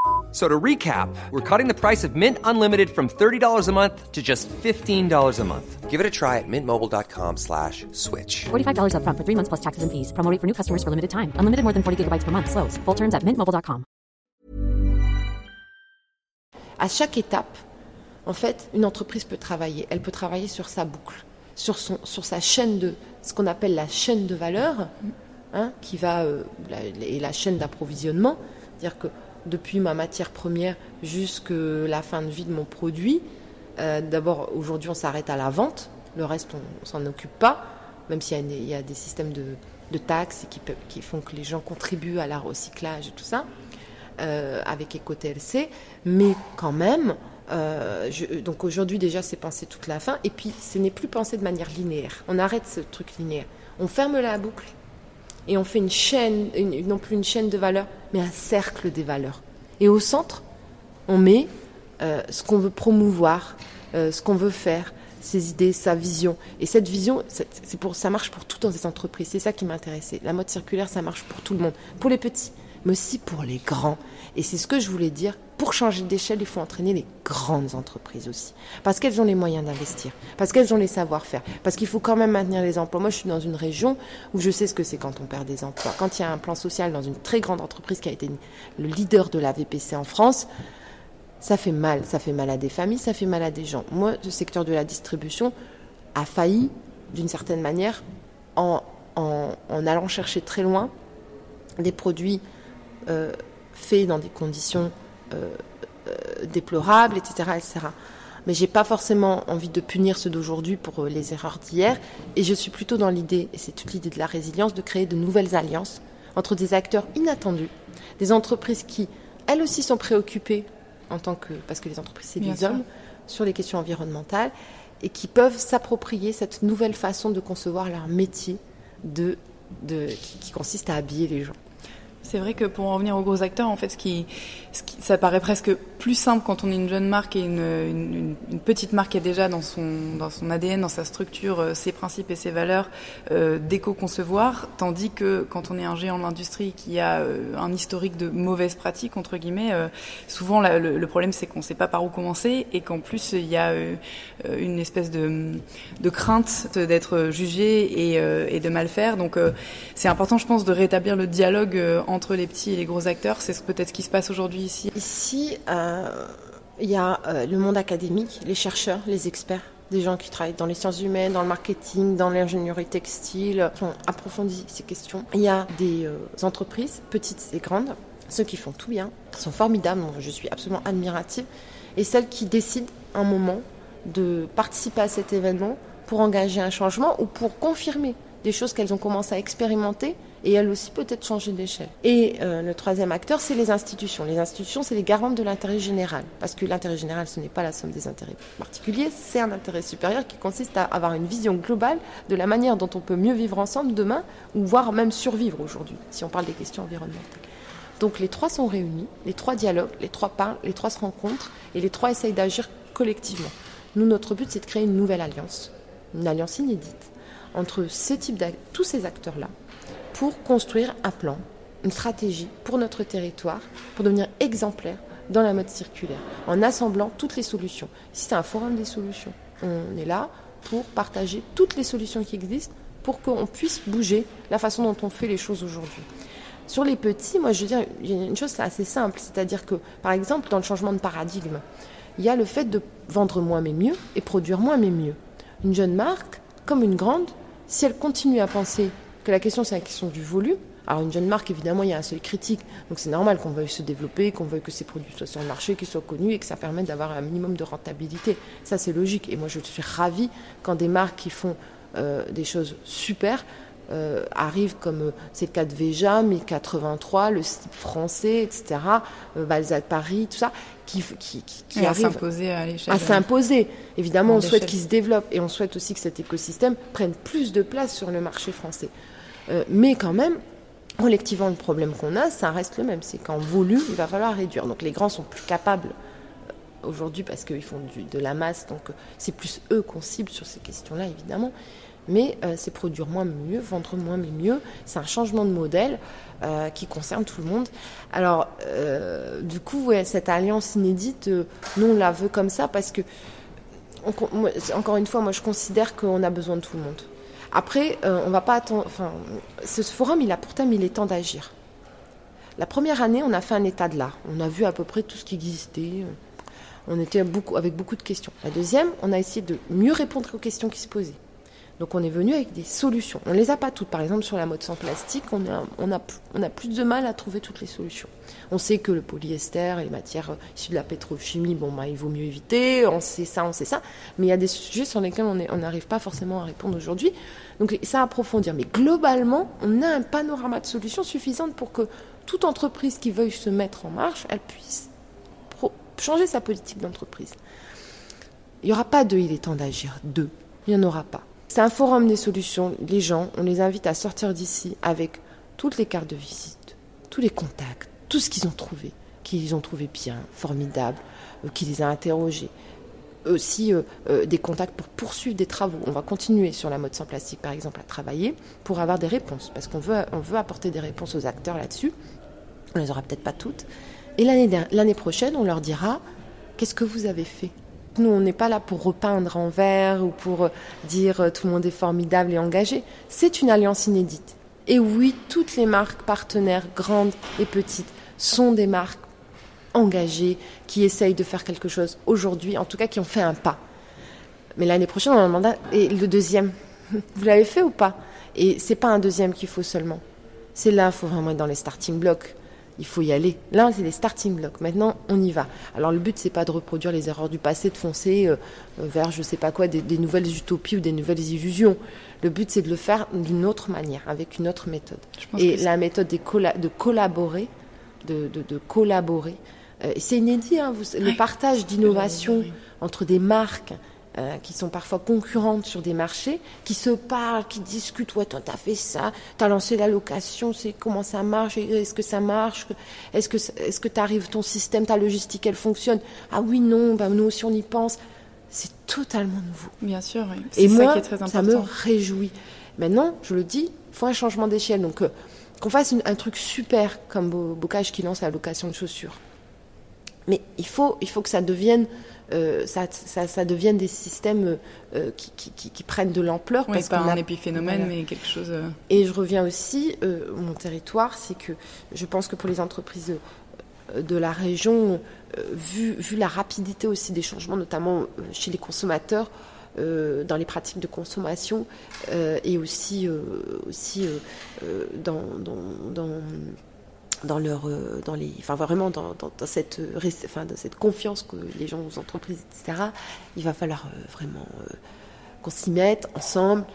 So to recap, we're cutting the price of Mint Unlimited from $30 a month to just $15 a month. Give it a try at mintmobile.com slash switch. $45 upfront for three months plus taxes and fees. Promo rate for new customers for limited time. Unlimited more than 40 gigabytes per month. Slows. Full terms at mintmobile.com. À chaque étape, en fait, une entreprise peut travailler. Elle peut travailler sur sa boucle, sur, son, sur sa chaîne de, ce qu'on appelle la chaîne de valeur, hein, qui va, euh, la, et la chaîne d'approvisionnement. C'est-à-dire que depuis ma matière première jusqu'à la fin de vie de mon produit, euh, d'abord, aujourd'hui, on s'arrête à la vente. Le reste, on, on s'en occupe pas, même s'il y y a des systèmes de, taxes qui, font que les gens contribuent à la recyclage et tout ça, euh, avec EcoTLC. Mais quand même, euh, donc aujourd'hui, déjà, c'est pensé toute la fin. Et puis, ce n'est plus pensé de manière linéaire. On arrête ce truc linéaire. On ferme la boucle et on fait une chaîne, non plus une chaîne de valeurs, mais un cercle des valeurs. Et au centre, on met euh, ce qu'on veut promouvoir, euh, ce qu'on veut faire, ses idées, sa vision. Et cette vision, c'est pour, ça marche pour toutes les entreprises. C'est ça qui m'intéressait. La mode circulaire, ça marche pour tout le monde, pour les petits, mais aussi pour les grands. Et c'est ce que je voulais dire. Pour changer d'échelle, il faut entraîner les grandes entreprises aussi. Parce qu'elles ont les moyens d'investir, parce qu'elles ont les savoir-faire, parce qu'il faut quand même maintenir les emplois. Moi, je suis dans une région où je sais ce que c'est quand on perd des emplois. Quand il y a un plan social dans une très grande entreprise qui a été le leader de la VPC en France, ça fait mal. Ça fait mal à des familles, ça fait mal à des gens. Moi, le secteur de la distribution a failli, d'une certaine manière, en, en- allant chercher très loin des produits euh, faits dans des conditions euh, euh, déplorables, etc., etc. Mais j'ai pas forcément envie de punir ceux d'aujourd'hui pour euh, les erreurs d'hier. Et je suis plutôt dans l'idée, et c'est toute l'idée de la résilience, de créer de nouvelles alliances entre des acteurs inattendus, des entreprises qui, elles aussi, sont préoccupées en tant que, parce que les entreprises, c'est des hommes, sur les questions environnementales, et qui peuvent s'approprier cette nouvelle façon de concevoir leur métier de, de, qui, qui consiste à habiller les gens. C'est vrai que pour en revenir aux gros acteurs, en fait, ce qui- ça paraît presque plus simple quand on est une jeune marque et une, petite marque qui a déjà dans son, ADN, dans sa structure, euh, ses principes et ses valeurs euh, d'éco-concevoir, tandis que quand on est un géant de l'industrie qui a euh, un historique de mauvaises pratiques, entre guillemets, souvent le, problème c'est qu'on ne sait pas par où commencer et qu'en plus il y a une espèce de, crainte d'être jugé et, de mal faire. Donc c'est important, je pense, de rétablir le dialogue entre les petits et les gros acteurs. C'est ce- peut-être ce qui se passe aujourd'hui ici. Euh, il y a euh, le monde académique, les chercheurs, les experts, des gens qui travaillent dans les sciences humaines, dans le marketing, dans l'ingénierie textile, qui ont approfondi ces questions. Il y a des euh, entreprises, petites et grandes, ceux qui font tout bien, qui sont formidables, dont je suis absolument admirative, et celles qui décident un moment de participer à cet événement pour engager un changement ou pour confirmer des choses qu'elles ont commencé à expérimenter et elles aussi peut-être changer d'échelle. Et euh, le troisième acteur, c'est les institutions. Les institutions, c'est les garantes de l'intérêt général. Parce que l'intérêt général, ce n'est pas la somme des intérêts particuliers, c'est un intérêt supérieur qui consiste à avoir une vision globale de la manière dont on peut mieux vivre ensemble demain, ou voire même survivre aujourd'hui, si on parle des questions environnementales. Donc les trois sont réunis, les trois dialoguent, les trois parlent, les trois se rencontrent, et les trois essayent d'agir collectivement. Nous, notre but, c'est de créer une nouvelle alliance, une alliance inédite, entre tous ces acteurs-là, pour construire un plan, une stratégie pour notre territoire, pour devenir exemplaire dans la mode circulaire, en assemblant toutes les solutions. Ici, c'est un forum des solutions. On est là pour partager toutes les solutions qui existent pour qu'on puisse bouger la façon dont on fait les choses aujourd'hui. Sur les petits, moi je veux dire, il y a une chose assez simple, c'est-à-dire que, par exemple, dans le changement de paradigme, il y a le fait de vendre moins mais mieux et produire moins mais mieux. Une jeune marque, comme une grande, si elle continue à penser que la question c'est la question du volume, alors une jeune marque, évidemment, il y a un seuil critique, donc c'est normal qu'on veuille se développer, qu'on veuille que ses produits soient sur le marché, qu'ils soient connus et que ça permette d'avoir un minimum de rentabilité. Ça c'est logique et moi je suis ravie quand des marques qui font euh, des choses super euh, arrivent comme euh, c'est le cas de Veja, 1083, le slip français, etc., Balzac Paris, tout ça, qui, qui, qui, à s'imposer à l'échelle. à s'imposer. Évidemment, en on souhaite échelle. qu'il se développe et on souhaite aussi que cet écosystème prenne plus de place sur le marché français. Euh, mais quand même, collectivement, le problème qu'on a, ça reste le même. C'est qu'en volume, il va falloir réduire. Donc les grands sont plus capables euh, aujourd'hui parce qu'ils font de la masse, donc euh, c'est plus eux qu'on cible sur ces questions-là, évidemment. mais c'est produire moins mais mieux, vendre moins mais mieux. C'est un changement de modèle qui concerne tout le monde. Alors, du coup, cette alliance inédite, nous, on la veut comme ça parce que, encore une fois, moi, je considère qu'on a besoin de tout le monde. Après, euh, on va pas attendre. Enfin, ce forum, il a pour thème, il est temps d'agir. La première année, on a fait un état de l'art. On a vu à peu près tout ce qui existait. On était avec beaucoup de questions. La deuxième, on a essayé de mieux répondre aux questions qui se posaient. Donc on est venu avec des solutions. On ne les a pas toutes. Par exemple, sur la mode sans plastique, on a, plus de mal à trouver toutes les solutions. On sait que le polyester et les matières euh, issues de la pétrochimie, bon, bah, il vaut mieux éviter. On sait ça, on sait ça. Mais il y a des sujets sur lesquels on n'arrive pas forcément à répondre aujourd'hui. Donc ça à approfondir. Mais globalement, on a un panorama de solutions suffisantes pour que toute entreprise qui veuille se mettre en marche, elle puisse changer sa politique d'entreprise. Il n'y aura pas de il est temps d'agir, deux. Il n'y en aura pas. C'est un forum des solutions. Les gens, on les invite à sortir d'ici avec toutes les cartes de visite, tous les contacts, tout ce qu'ils ont trouvé, qu'ils ont trouvé bien, formidable, euh, qui les a interrogés. Aussi euh, euh, des contacts pour poursuivre des travaux. On va continuer sur la mode sans plastique, par exemple, à travailler pour avoir des réponses, parce qu'on veut, apporter des réponses aux acteurs là-dessus. On les aura peut-être pas toutes. Et l'année prochaine, on leur dira qu'est-ce que vous avez fait? Nous, on n'est pas là pour repeindre en vert ou pour euh, dire euh, tout le monde est formidable et engagé. C'est une alliance inédite. Et oui, toutes les marques partenaires, grandes et petites, sont des marques engagées qui essayent de faire quelque chose aujourd'hui, en tout cas qui ont fait un pas. Mais l'année prochaine, on demande un- et le deuxième, vous l'avez fait ou pas? Et c'est pas un deuxième qu'il faut seulement. C'est là, il faut vraiment être dans les starting blocks. Il faut y aller. Là, c'est les starting blocks. Maintenant, on y va. Alors, le but, c'est pas de reproduire les erreurs du passé, de foncer euh, euh, vers, je sais pas quoi, des, des nouvelles utopies ou des nouvelles illusions. Le but, c'est de le faire d'une autre manière, avec une autre méthode. Et la méthode des colla- de collaborer, de, de- de collaborer. Euh, c'est inédit, hein, vous- le partage d'innovation entre des marques euh, qui sont parfois concurrentes sur des marchés, qui se parlent, qui discutent. Ouais, toi, t'as fait ça, t'as lancé la location, c'est comment ça marche, est-ce que ça marche, est-ce que est-ce que t'arrives, ton système, ta logistique, elle fonctionne? Ah oui, non, bah, nous aussi on y pense. C'est totalement nouveau. Bien sûr, oui. Et ça moi, qui est très ça me réjouit. Maintenant, je le dis, il faut un changement d'échelle. Donc, euh, qu'on fasse une- un truc super comme Bo- Bocage qui lance la location de chaussures. Mais il faut, il faut que ça devienne, euh, ça, ça, ça devienne des systèmes euh, qui, qui, qui- qui prennent de l'ampleur. Oui, parce pas un épiphénomène, Voilà. mais quelque chose. euh, et je reviens aussi, mon territoire, c'est que je pense que pour les entreprises de la région, vu, vu la rapidité aussi des changements, notamment chez les consommateurs, euh, dans les pratiques de consommation, euh, et aussi, euh, aussi dans, dans, dans, dans leur, euh, dans les, enfin vraiment dans, cette, euh, enfin, dans cette confiance que les gens aux entreprises, etc. Il va falloir euh, vraiment qu'on s'y mette ensemble,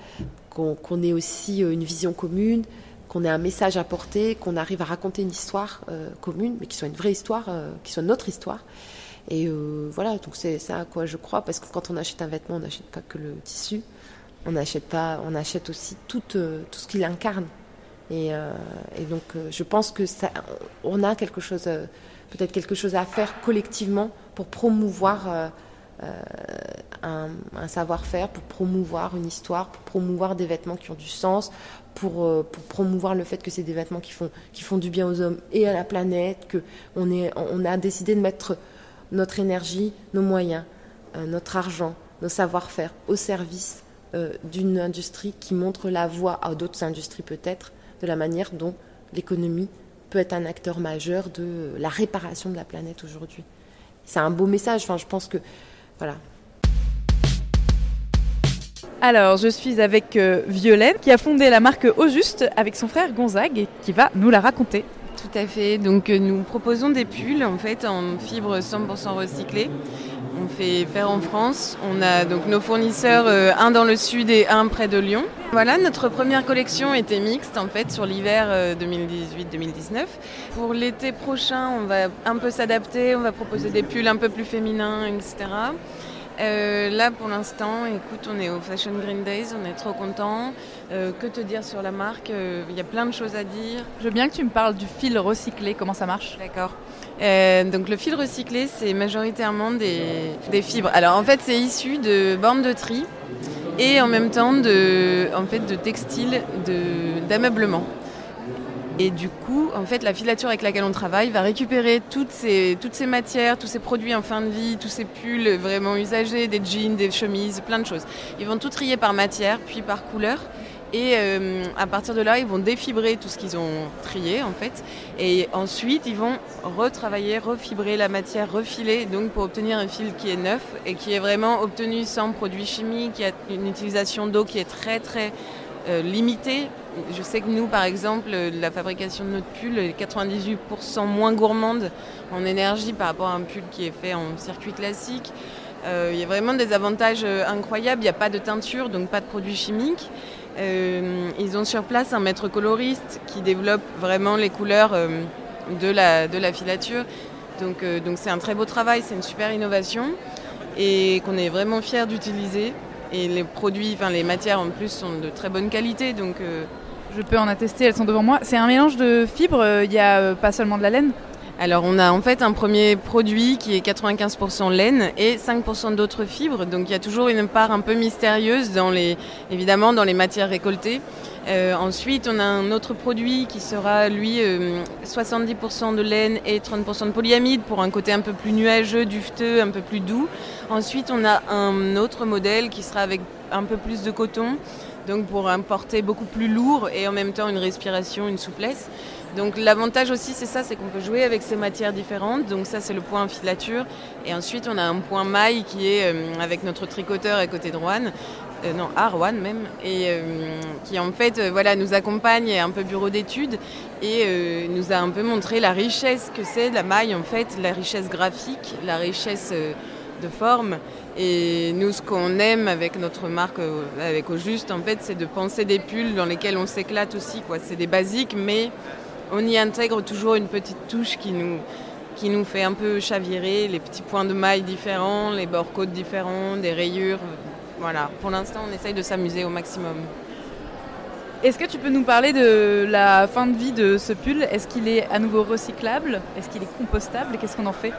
qu'on ait aussi une vision commune, qu'on ait un message à porter, qu'on arrive à raconter une histoire commune, mais qui soit une vraie histoire, qui soit notre histoire. Et voilà, donc c'est ça à quoi je crois, parce que quand on achète un vêtement, on n'achète pas que le tissu, on n'achète pas, on achète aussi tout, tout ce qu'il incarne. Et, euh, et donc, euh, je pense que ça, on a quelque chose, euh, peut-être quelque chose à faire collectivement pour promouvoir un, savoir-faire, pour promouvoir une histoire, pour promouvoir des vêtements qui ont du sens, pour, promouvoir le fait que c'est des vêtements qui font, qui font du bien aux hommes et à la planète, que on, est, on a décidé de mettre notre énergie, nos moyens, notre argent, nos savoir-faire au service d'une industrie qui montre la voie à d'autres industries peut-être, de la manière dont l'économie peut être un acteur majeur de la réparation de la planète aujourd'hui. C'est un beau message, enfin, je pense que voilà, Alors, je suis avec euh, Violaine, qui a fondé la marque Au Juste avec son frère Gonzague et qui va nous la raconter. Tout à fait. Donc euh, nous proposons des pulls en fait en fibre 100% recyclée. On fait faire en France. On a donc nos fournisseurs, euh, un dans le sud et un près de Lyon. Voilà, notre première collection était mixte en fait sur l'hiver euh, 2018-2019. Pour l'été prochain, on va un peu s'adapter. On va proposer des pulls un peu plus féminins, etc. Euh, là, pour l'instant, écoute, on est au Fashion Green Days, on est trop contents. Euh, que te dire sur la marque? Euh, Il y a plein de choses à dire. Je veux bien que tu me parles du fil recyclé, comment ça marche? D'accord. Euh, donc le fil recyclé, c'est majoritairement des, fibres. Alors en fait, c'est issu de bornes de tri. et en même temps de, en fait, de textile, d'ameublement. Et du coup, en fait, la filature avec laquelle on travaille va récupérer toutes ces, toutes ces matières, tous ces produits en fin de vie, tous ces pulls vraiment usagés, des jeans, des chemises, plein de choses. Ils vont tout trier par matière, puis par couleur. Et euh, à partir de là, ils vont défibrer tout ce qu'ils ont trié en fait. Et ensuite, ils vont retravailler, refibrer la matière, refiler, donc pour obtenir un fil qui est neuf et qui est vraiment obtenu sans produits chimiques, qui a une utilisation d'eau qui est très très euh, limitée. Je sais que nous, par exemple, la fabrication de notre pull est 98% moins gourmande en énergie par rapport à un pull qui est fait en circuit classique. Euh, il y a vraiment des avantages incroyables. Il n'y a pas de teinture, donc pas de produits chimiques. Euh, ils ont sur place un maître coloriste qui développe vraiment les couleurs euh, de, la, de la filature. Donc euh, donc c'est un très beau travail, c'est une super innovation et qu'on est vraiment fiers d'utiliser. Et les produits, enfin les matières en plus sont de très bonne qualité. Donc je peux en attester, elles sont devant moi. C'est un mélange de fibres, il n'y a pas seulement de la laine alors on a en fait un premier produit qui est 95% laine et 5% d'autres fibres. Donc il y a toujours une part un peu mystérieuse dans les, matières récoltées. Euh, ensuite, on a un autre produit qui sera, lui, 70% euh, de laine et 30% de polyamide pour un côté un peu plus nuageux, dufteux, un peu plus doux. Ensuite, on a un autre modèle qui sera avec un peu plus de coton, donc pour un porté beaucoup plus lourd et en même temps une respiration, une souplesse. Donc l'avantage aussi c'est ça, c'est qu'on peut jouer avec ces matières différentes. Donc ça c'est le point filature. Et ensuite on a un point maille qui est euh, avec notre tricoteur à côté de Rouen. Euh, non, à Rouen même, et euh, qui en fait voilà, nous accompagne, un peu bureau d'études, et nous a un peu montré la richesse que c'est la maille, en fait, la richesse graphique, la richesse de forme. Et nous, ce qu'on aime avec notre marque, avec Au Juste, en fait, c'est de penser des pulls dans lesquels on s'éclate aussi. C'est des basiques, mais on y intègre toujours une petite touche qui nous, qui nous fait un peu chavirer, les petits points de maille différents, les bords côtes différents, des rayures. Voilà, pour l'instant, on essaye de s'amuser au maximum. Est-ce que tu peux nous parler de la fin de vie de ce pull? Est-ce qu'il est à nouveau recyclable? Est-ce qu'il est compostable? Qu'est-ce qu'on en fait?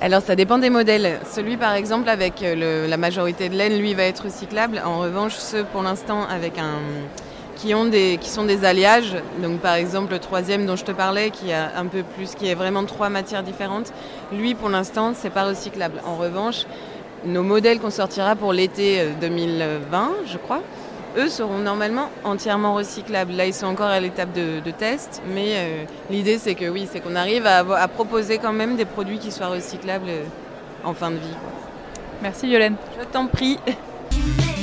Alors ça dépend des modèles. Celui par exemple avec la majorité de laine, lui va être recyclable. En revanche, ceux pour l'instant avec un, qui, ont des, qui sont des alliages. Donc par exemple le troisième dont je te parlais, qui a un peu plus, qui est vraiment trois matières différentes. Lui pour l'instant c'est pas recyclable. En revanche, nos modèles qu'on sortira pour l'été 2020, euh, je crois, eux seront normalement entièrement recyclables. Là, ils sont encore à l'étape de, test, mais euh, l'idée c'est que oui, c'est qu'on arrive à, à, proposer quand même des produits qui soient recyclables euh, en fin de vie. Merci Yolène. Je t'en prie.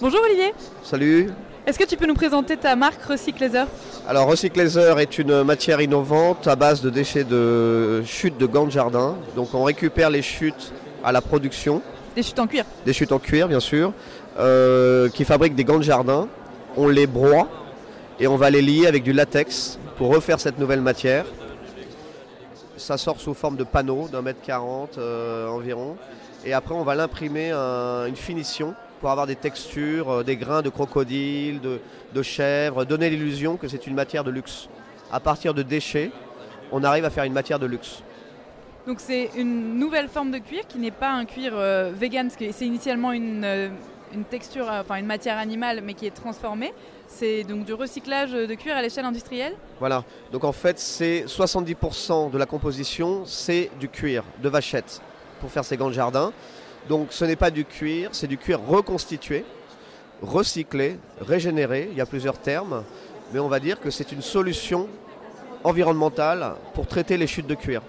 Bonjour Olivier. Salut. Est-ce que tu peux nous présenter ta marque Recyclaser Alors Recyclaser est une matière innovante à base de déchets de chutes de gants de jardin. Donc on récupère les chutes à la production. Des chutes en cuir Des chutes en cuir bien sûr, euh, qui fabriquent des gants de jardin. On les broie et on va les lier avec du latex pour refaire cette nouvelle matière. Ça sort sous forme de panneaux d'un mètre quarante euh, environ. Et après on va l'imprimer une finition pour avoir des textures, euh, des grains de crocodile, de, chèvre, donner l'illusion que c'est une matière de luxe. À partir de déchets, on arrive à faire une matière de luxe. Donc c'est une nouvelle forme de cuir qui n'est pas un cuir euh, vegan, c'est initialement une, euh, une texture, enfin une matière animale, mais qui est transformée. C'est donc du recyclage de cuir à l'échelle industrielle Voilà, donc en fait c'est 70% de la composition, c'est du cuir de vachette pour faire ces gants de jardin. Donc ce n'est pas du cuir, c'est du cuir reconstitué, recyclé, régénéré, il y a plusieurs termes, mais on va dire que c'est une solution environnementale pour traiter les chutes de cuir.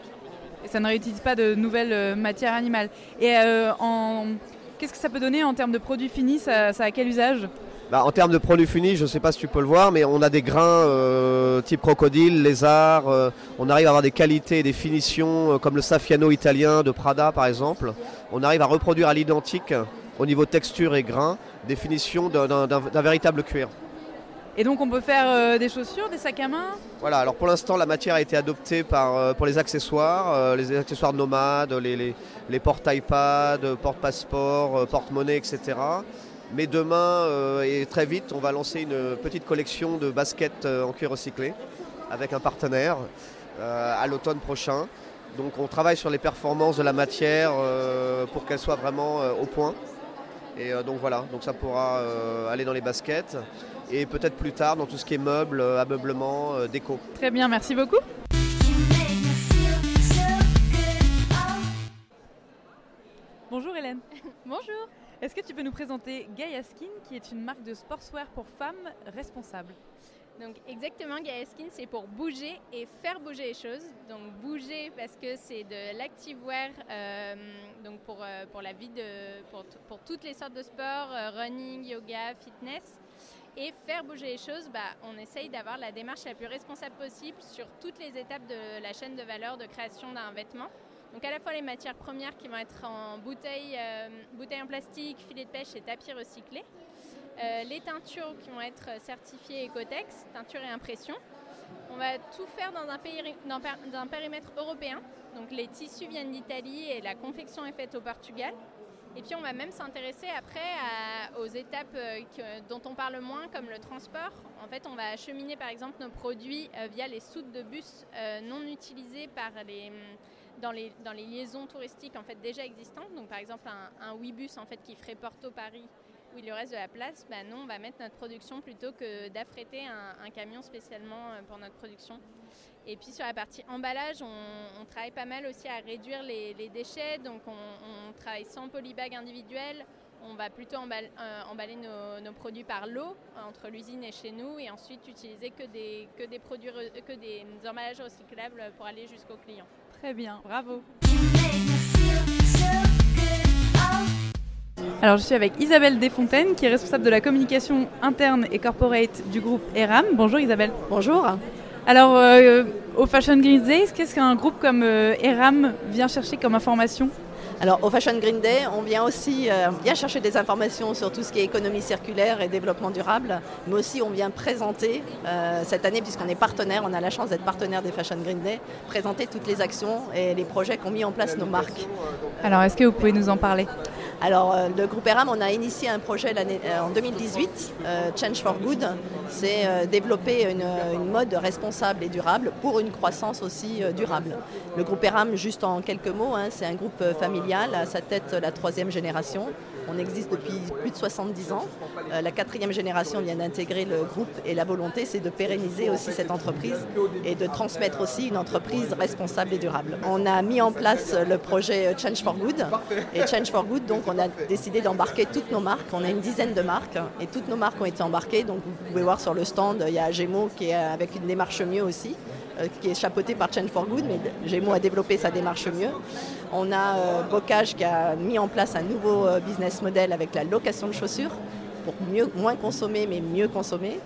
Et ça ne réutilise pas de nouvelles euh, matières animales. Et euh, qu'est-ce que ça peut donner en termes de produits finis? Ça, ça a quel usage? Bah, en termes de produits finis, je ne sais pas si tu peux le voir, mais on a des grains euh, type crocodile, lézard. Euh, on arrive à avoir des qualités et des finitions euh, comme le Saffiano italien de Prada par exemple. On arrive à reproduire à l'identique au niveau texture et grain des finitions d'un véritable cuir. Et donc on peut faire des chaussures, des sacs à main? Voilà, alors pour l'instant la matière a été adoptée par, pour les accessoires, les accessoires nomades, les, les, les porte-iPad, porte-passeport, porte-monnaie, etc. Mais demain euh, et très vite, on va lancer une petite collection de baskets euh, en cuir recyclé avec un partenaire euh, à l'automne prochain. Donc on travaille sur les performances de la matière euh, pour qu'elle soit vraiment euh, au point. Et euh, donc voilà, donc ça pourra euh, aller dans les baskets et peut-être plus tard dans tout ce qui est meubles, euh, ameublement, euh, déco. Très bien, merci beaucoup. Bonjour Hélène. Bonjour. Est-ce que tu peux nous présenter Gaia Skin, qui est une marque de sportswear pour femmes responsables Donc exactement, Gaia Skin, c'est pour bouger et faire bouger les choses. Donc bouger parce que c'est de l'activewear, euh, donc pour, euh, la vie de, toutes les sortes de sports, euh, running, yoga, fitness. Et faire bouger les choses, bah, on essaye d'avoir la démarche la plus responsable possible sur toutes les étapes de la chaîne de valeur de création d'un vêtement. Donc à la fois les matières premières qui vont être en bouteilles, euh, bouteilles en plastique, filets de pêche et tapis recyclés. Euh, les teintures qui vont être certifiées Ecotex, teinture et impression. On va tout faire dans un, périmètre européen. Donc les tissus viennent d'Italie et la confection est faite au Portugal. Et puis on va même s'intéresser après aux étapes euh, dont on parle moins, comme le transport. En fait, on va acheminer par exemple nos produits via les soutes de bus non utilisées par les, dans, les, liaisons touristiques en fait déjà existantes. Donc par exemple un, un en fait qui ferait Porto-Paris où il reste de la place, bah, nous on va mettre notre production plutôt que d'affréter un, camion spécialement euh, pour notre production. Et puis sur la partie emballage, on, travaille pas mal aussi à réduire les, déchets, donc on, travaille sans polybag individuel. On va plutôt emballer, euh, emballer nos, produits par lot entre l'usine et chez nous, et ensuite utiliser que des, que des produits, que des emballages recyclables pour aller jusqu'au client. Très bien, bravo. Alors je suis avec Isabelle Desfontaines qui est responsable de la communication interne et corporate du groupe ERAM. Bonjour Isabelle. Bonjour. Alors euh, au Fashion Green Days, qu'est-ce qu'un groupe comme euh, ERAM vient chercher comme information? Alors au Fashion Green Day, on vient aussi euh, vient chercher des informations sur tout ce qui est économie circulaire et développement durable, mais aussi on vient présenter euh, cette année, puisqu'on est partenaire, on a la chance d'être partenaire des Fashion Green Day, présenter toutes les actions et les projets qu'ont mis en place nos marques. Alors est-ce que vous pouvez nous en parler? Alors, euh, le groupe ERAM, on a initié un projet euh, en 2018, euh, Change for Good. C'est euh, développer une, mode responsable et durable pour une croissance aussi euh, durable. Le groupe ERAM, juste en quelques mots, hein, c'est un groupe euh, familial, à sa tête la troisième génération. On existe depuis plus de 70 ans. Euh, la quatrième génération vient d'intégrer le groupe et la volonté, c'est de pérenniser aussi cette entreprise et de transmettre aussi une entreprise responsable et durable. On a mis en place le projet Change for Good. Et Change for Good, donc, on a décidé d'embarquer toutes nos marques. On a une dizaine de marques et toutes nos marques ont été embarquées. Donc, vous pouvez voir sur le stand, il y a Gémeaux qui est avec une démarche mieux aussi qui est chapeauté par Change for Good, mais Gémeaux a développé sa démarche mieux. On a euh, Bocage qui a mis en place un nouveau euh, business model avec la location de chaussures pour moins consommer mais mieux consommer.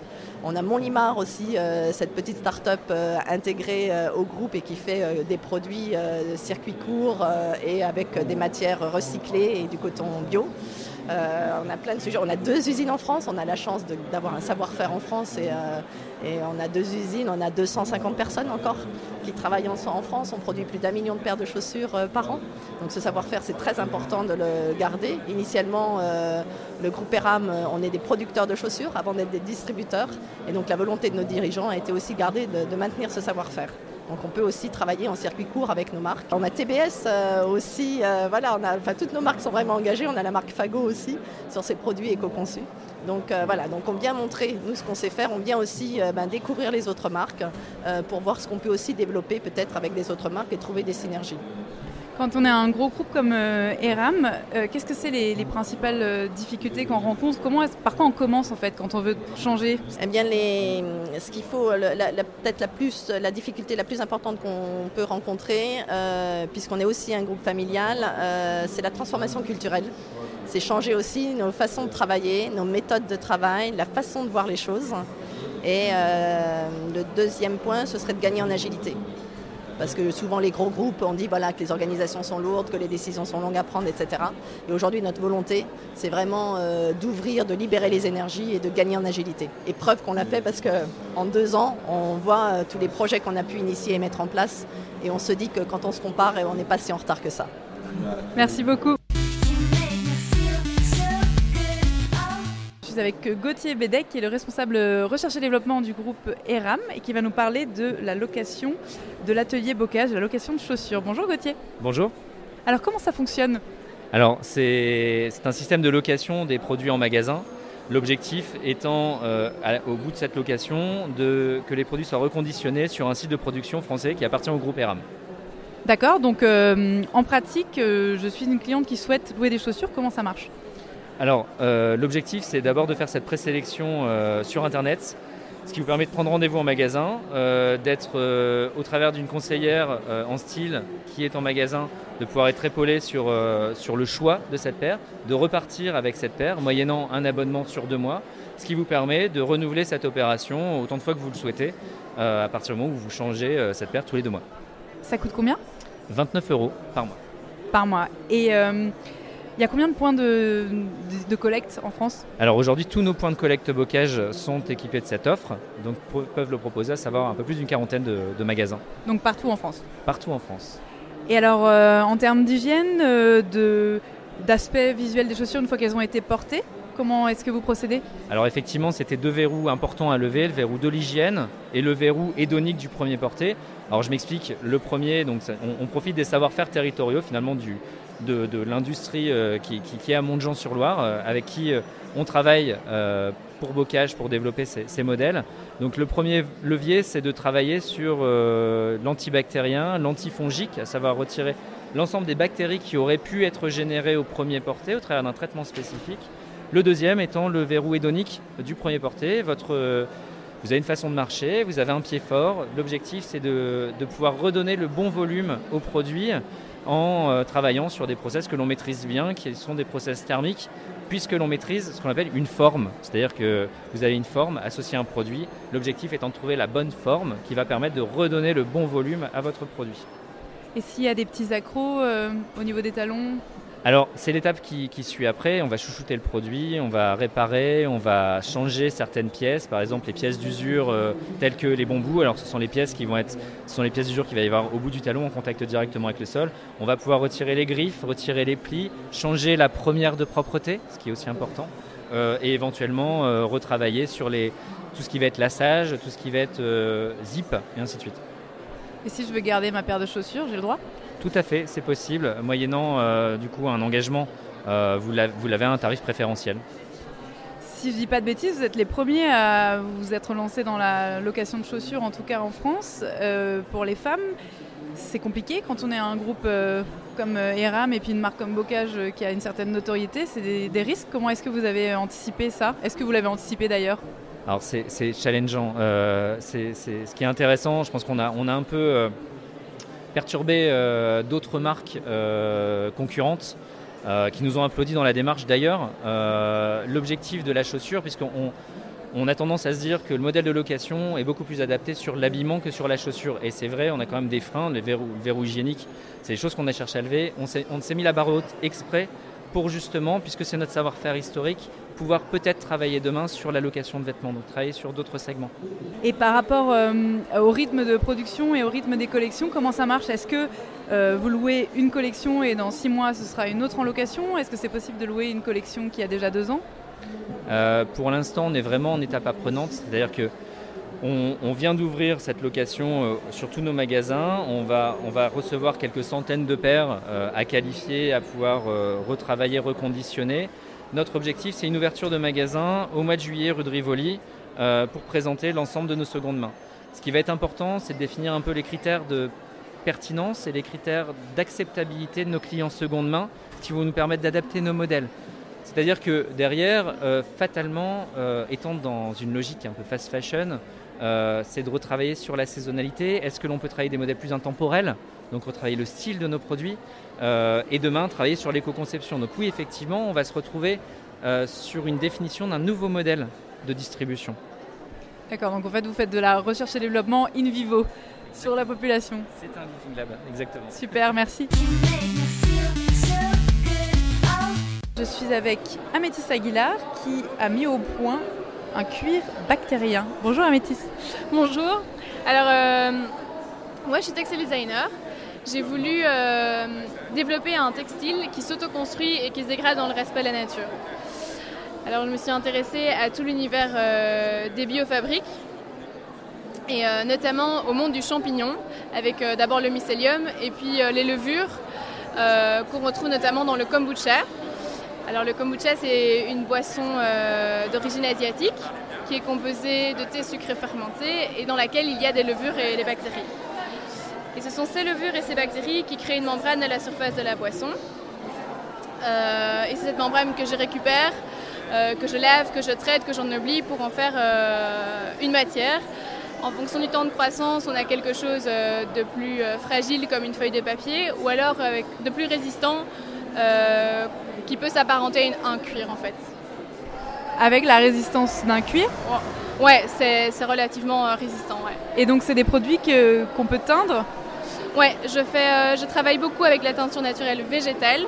On a Montlimar aussi, euh, cette petite start-up euh, intégrée euh, au groupe et qui fait euh, des produits euh, de circuit court euh, et avec euh, des matières recyclées et du coton bio. Euh, on a plein de sujets. On a deux usines en France. On a la chance d'avoir un savoir-faire en France et, euh, et on a deux usines. On a 250 personnes encore qui travaillent en, France. On produit plus d'un million de paires de chaussures euh, par an. Donc ce savoir-faire, c'est très important de le garder. Initialement, le groupe ERAM, on est des producteurs de chaussures avant d'être des distributeurs. Et donc la volonté de nos dirigeants a été aussi gardée de maintenir ce savoir-faire. Donc on peut aussi travailler en circuit court avec nos marques. On a TBS euh, aussi, euh, voilà, toutes nos marques sont vraiment engagées. On a la marque Fago aussi sur ses produits éco-conçus. Donc euh, voilà, donc on vient montrer nous ce qu'on sait faire. On vient aussi ben, découvrir les autres marques pour voir ce qu'on peut aussi développer peut-être avec des autres marques et trouver des synergies. Quand on est un gros groupe comme euh, ERAM, euh, qu'est-ce que c'est les, les principales euh, difficultés qu'on rencontre? Comment Par quoi on commence en fait quand on veut changer? Eh bien, ce qu'il faut, peut-être la plus, la difficulté la plus importante qu'on peut rencontrer, puisqu'on est aussi un groupe familial, c'est la transformation culturelle. C'est changer aussi nos façons de travailler, nos méthodes de travail, la façon de voir les choses. Et le deuxième point, ce serait de gagner en agilité. Parce que souvent les gros groupes, on dit voilà, que les organisations sont lourdes, que les décisions sont longues à prendre, etc. Et aujourd'hui, notre volonté, c'est vraiment euh, d'ouvrir, de libérer les énergies et de gagner en agilité. Et preuve qu'on l'a fait parce qu'en deux ans, on voit euh, tous les projets qu'on a pu initier et mettre en place. Et on se dit que quand on se compare, on n'est pas si en retard que ça. Merci beaucoup. Suis avec Gauthier Bédec, qui est le responsable recherche et développement du groupe ERAM et qui va nous parler de la location de l'atelier bocage, de la location de chaussures. Bonjour Gauthier. Bonjour. Alors comment ça fonctionne? Alors c'est un système de location des produits en magasin. L'objectif étant, euh, au bout de cette location, de, que les produits soient reconditionnés sur un site de production français qui appartient au groupe ERAM. D'accord, donc euh, en pratique, euh, je suis une cliente qui souhaite louer des chaussures, comment ça marche? Alors, l'objectif c'est d'abord de faire cette présélection sur Internet, ce qui vous permet de prendre rendez-vous en magasin, d'être au travers d'une conseillère en style qui est en magasin, de pouvoir être épaulé sur, sur le choix de cette paire, de repartir avec cette paire, moyennant un abonnement sur deux mois, ce qui vous permet de renouveler cette opération autant de fois que vous le souhaitez, à partir du moment où vous changez cette paire tous les deux mois. Ça coûte combien? 29 euros par mois. Par mois. Et il y a combien de points de, de, collecte en France Alors aujourd'hui, tous nos points de collecte bocage sont équipés de cette offre, donc peuvent le proposer à savoir un peu plus d'une quarantaine de, magasins. Donc partout en France Partout en France. Et alors, euh, en termes d'hygiène, euh, de, d'aspect visuel des chaussures une fois qu'elles ont été portées, Comment est-ce que vous procédez Alors effectivement, c'était deux verrous importants à lever, le verrou de l'hygiène et le verrou hédonique du premier porté. Alors je m'explique, le premier, donc on, profite des savoir-faire territoriaux finalement du, de, l'industrie euh, qui, est à Montjean-sur-Loire, euh, avec qui euh, on travaille pour Bocage pour développer ces, modèles. Donc le premier levier, c'est de travailler sur l'antibactérien, l'antifongique, à savoir retirer l'ensemble des bactéries qui auraient pu être générées au premier porté au travers d'un traitement spécifique. Le deuxième étant le verrou hédonique du premier porté. Votre, vous avez une façon de marcher, vous avez un pied fort. L'objectif, c'est de, pouvoir redonner le bon volume au produit en euh, travaillant sur des process que l'on maîtrise bien, qui sont des process thermiques, puisque l'on maîtrise ce qu'on appelle une forme. C'est-à-dire que vous avez une forme associée à un produit. L'objectif étant de trouver la bonne forme qui va permettre de redonner le bon volume à votre produit. Et s'il y a des petits accros euh, au niveau des talons alors, c'est l'étape qui, suit après. On va chouchouter le produit, on va réparer, on va changer certaines pièces. Par exemple, les pièces d'usure euh, telles que les bambous. Alors, ce sont les pièces qui vont être, ce sont les pièces d'usure qui va y avoir au bout du talon en contact directement avec le sol. On va pouvoir retirer les griffes, retirer les plis, changer la première de propreté, ce qui est aussi important, euh, et éventuellement euh, retravailler sur les, tout ce qui va être lassage, tout ce qui va être zip, et ainsi de suite. Et si je veux garder ma paire de chaussures, j'ai le droit? Tout à fait, c'est possible, moyennant euh, du coup un engagement, euh, vous l'avez à un tarif préférentiel. Si je dis pas de bêtises, vous êtes les premiers à vous être lancés dans la location de chaussures, en tout cas en France, euh, pour les femmes. C'est compliqué quand on est un groupe comme ERAM et puis une marque comme Bocage qui a une certaine notoriété. C'est des, risques. Comment est-ce que vous avez anticipé ça? Est-ce que vous l'avez anticipé d'ailleurs? Alors c'est challengeant. c'est ce qui est intéressant, je pense qu'on a, on a un peu perturber euh, d'autres marques euh, concurrentes euh, qui nous ont applaudi dans la démarche d'ailleurs. L'objectif de la chaussure, puisqu'on on a tendance à se dire que le modèle de location est beaucoup plus adapté sur l'habillement que sur la chaussure. Et c'est vrai, on a quand même des freins, les verrous, verrous hygiéniques, c'est des choses qu'on a cherché à lever. On s'est mis la barre haute exprès pour justement, puisque c'est notre savoir-faire historique, pouvoir peut-être travailler demain sur la location de vêtements, donc travailler sur d'autres segments. Et par rapport euh, au rythme de production et au rythme des collections, comment ça marche? Est-ce que euh, vous louez une collection et dans six mois ce sera une autre en location? Est-ce que c'est possible de louer une collection qui a déjà deux ans? Euh, Pour l'instant, on est vraiment en étape apprenante, c'est-à-dire que on, vient d'ouvrir cette location sur tous nos magasins. On va, on va recevoir quelques centaines de paires à qualifier, à pouvoir retravailler, reconditionner. Notre objectif, c'est une ouverture de magasin au mois de juillet rue de Rivoli euh, pour présenter l'ensemble de nos secondes mains. Ce qui va être important, c'est de définir un peu les critères de pertinence et les critères d'acceptabilité de nos clients seconde main qui vont nous permettre d'adapter nos modèles. C'est-à-dire que derrière, euh, fatalement, euh, étant dans une logique un peu fast fashion, c'est de retravailler sur la saisonnalité. Est-ce que l'on peut travailler des modèles plus intemporels? Donc retravailler le style de nos produits. Euh, et demain travailler sur l'éco-conception. Donc oui, effectivement, on va se retrouver euh, sur une définition d'un nouveau modèle de distribution. D'accord, donc en fait vous faites de la recherche et développement in vivo sur la population. C'est un living lab, exactement. Super, merci. Je suis avec Amétis Aguilar qui a mis au point un cuir bactérien. Bonjour Amétis. Bonjour. Alors, euh, moi je suis textile designer j'ai voulu euh, développer un textile qui s'autoconstruit et qui se dégrade dans le respect de la nature. Alors je me suis intéressée à tout l'univers des biofabriques et notamment au monde du champignon avec d'abord le mycélium et puis les levures qu'on retrouve notamment dans le kombucha. Alors le kombucha c'est une boisson d'origine asiatique qui est composée de thé sucré fermenté et dans laquelle il y a des levures et des bactéries. Et ce sont ces levures et ces bactéries qui créent une membrane à la surface de la boisson. Euh, et c'est cette membrane que je récupère, euh, que je lave, que je traite, que j'en oublie pour en faire euh, une matière. En fonction du temps de croissance, on a quelque chose de plus fragile comme une feuille de papier ou alors de plus résistant qui peut s'apparenter à un cuir en fait. Avec la résistance d'un cuir? Ouais, c'est relativement résistant. Ouais. Et donc c'est des produits qu'on peut teindre? Ouais, je, fais, je travaille beaucoup avec la teinture naturelle végétale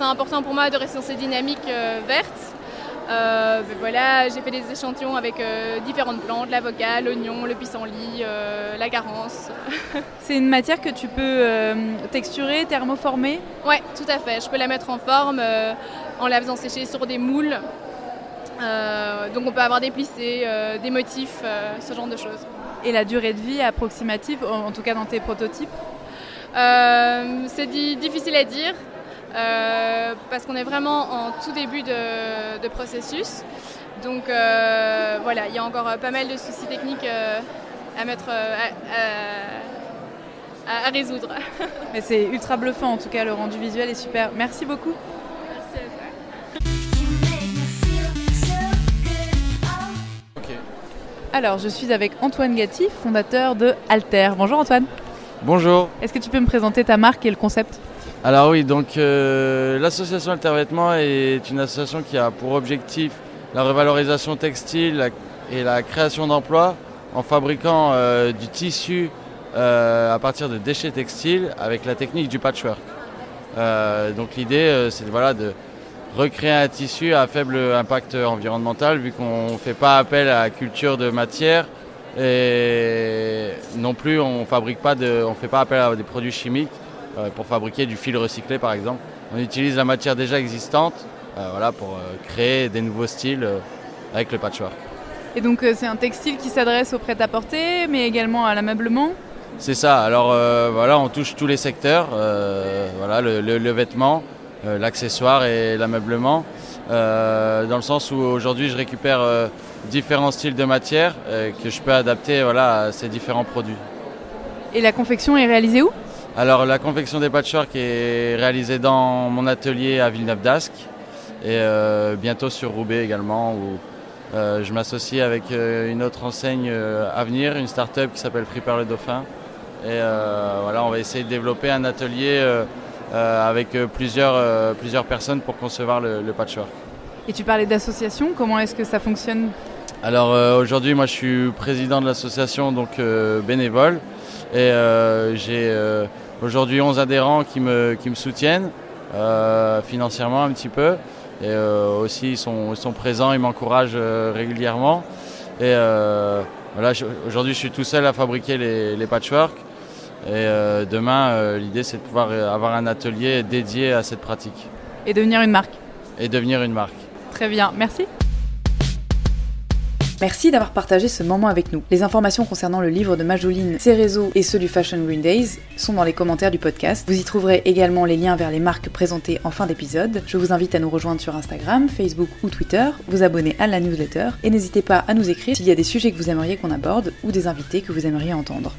c'est important pour moi de rester dans ces dynamiques euh, vertes. Euh, ben voilà, j'ai fait des échantillons avec euh, différentes plantes, l'avocat, l'oignon, le pissenlit, la garance. c'est une matière que tu peux texturer, thermoformer? Ouais, tout à fait. Je peux la mettre en forme en la faisant sécher sur des moules. donc on peut avoir des plissés, des motifs, ce genre de choses. Et la durée de vie approximative, en tout cas dans tes prototypes? C'est difficile à dire. Euh, parce qu'on est vraiment en tout début de, processus. Donc euh, voilà, il y a encore pas mal de soucis techniques euh, à mettre à, résoudre. Mais c'est ultra bluffant en tout cas, le rendu visuel est super. Merci beaucoup. Merci à Alors, je suis avec Antoine Gatti, fondateur de Alter. Bonjour Antoine. Bonjour. Est-ce que tu peux me présenter ta marque et le concept? Alors oui, donc euh, l'association Altervêtements est une association qui a pour objectif la revalorisation textile et la création d'emplois en fabriquant euh, du tissu euh, à partir de déchets textiles avec la technique du patchwork. donc l'idée, c'est voilà, de recréer un tissu à faible impact environnemental vu qu'on ne fait pas appel à la culture de matière et non plus on fabrique pas de, on fait pas appel à des produits chimiques euh, pour fabriquer du fil recyclé par exemple. On utilise la matière déjà existante euh, voilà, pour euh, créer des nouveaux styles avec le patchwork. Et donc c'est un textile qui s'adresse au prêt-à-porter, mais également à l'ameublement? C'est ça, alors voilà, on touche tous les secteurs, voilà, le, vêtement, l'accessoire et l'ameublement, dans le sens où aujourd'hui je récupère différents styles de matière que je peux adapter voilà, à ces différents produits. Et la confection est réalisée où? Alors la confection des patchwork est réalisée dans mon atelier à Villeneuve d'Ascq et euh, bientôt sur Roubaix également où euh, je m'associe avec euh, une autre enseigne à venir, une start-up qui s'appelle Free le Dauphin. Et voilà, on va essayer de développer un atelier avec plusieurs, plusieurs personnes pour concevoir le, le patchwork. Et tu parlais d'association, comment est-ce que ça fonctionne? Alors aujourd'hui moi je suis président de l'association donc bénévole et j'ai aujourd'hui 11 adhérents qui me, qui me soutiennent euh, financièrement un petit peu. Et euh, aussi, ils sont, sont, présents, ils m'encouragent euh, régulièrement. Et voilà, aujourd'hui, je suis tout seul à fabriquer les, les patchwork. Et demain, l'idée, c'est de pouvoir avoir un atelier dédié à cette pratique. Et devenir une marque. Et devenir une marque. Très bien, merci. Merci d'avoir partagé ce moment avec nous. Les informations concernant le livre de Majoline, ses réseaux et ceux du Fashion Green Days sont dans les commentaires du podcast. Vous y trouverez également les liens vers les marques présentées en fin d'épisode. Je vous invite à nous rejoindre sur Instagram, Facebook ou Twitter, vous abonner à la newsletter et n'hésitez pas à nous écrire s'il y a des sujets que vous aimeriez qu'on aborde ou des invités que vous aimeriez entendre.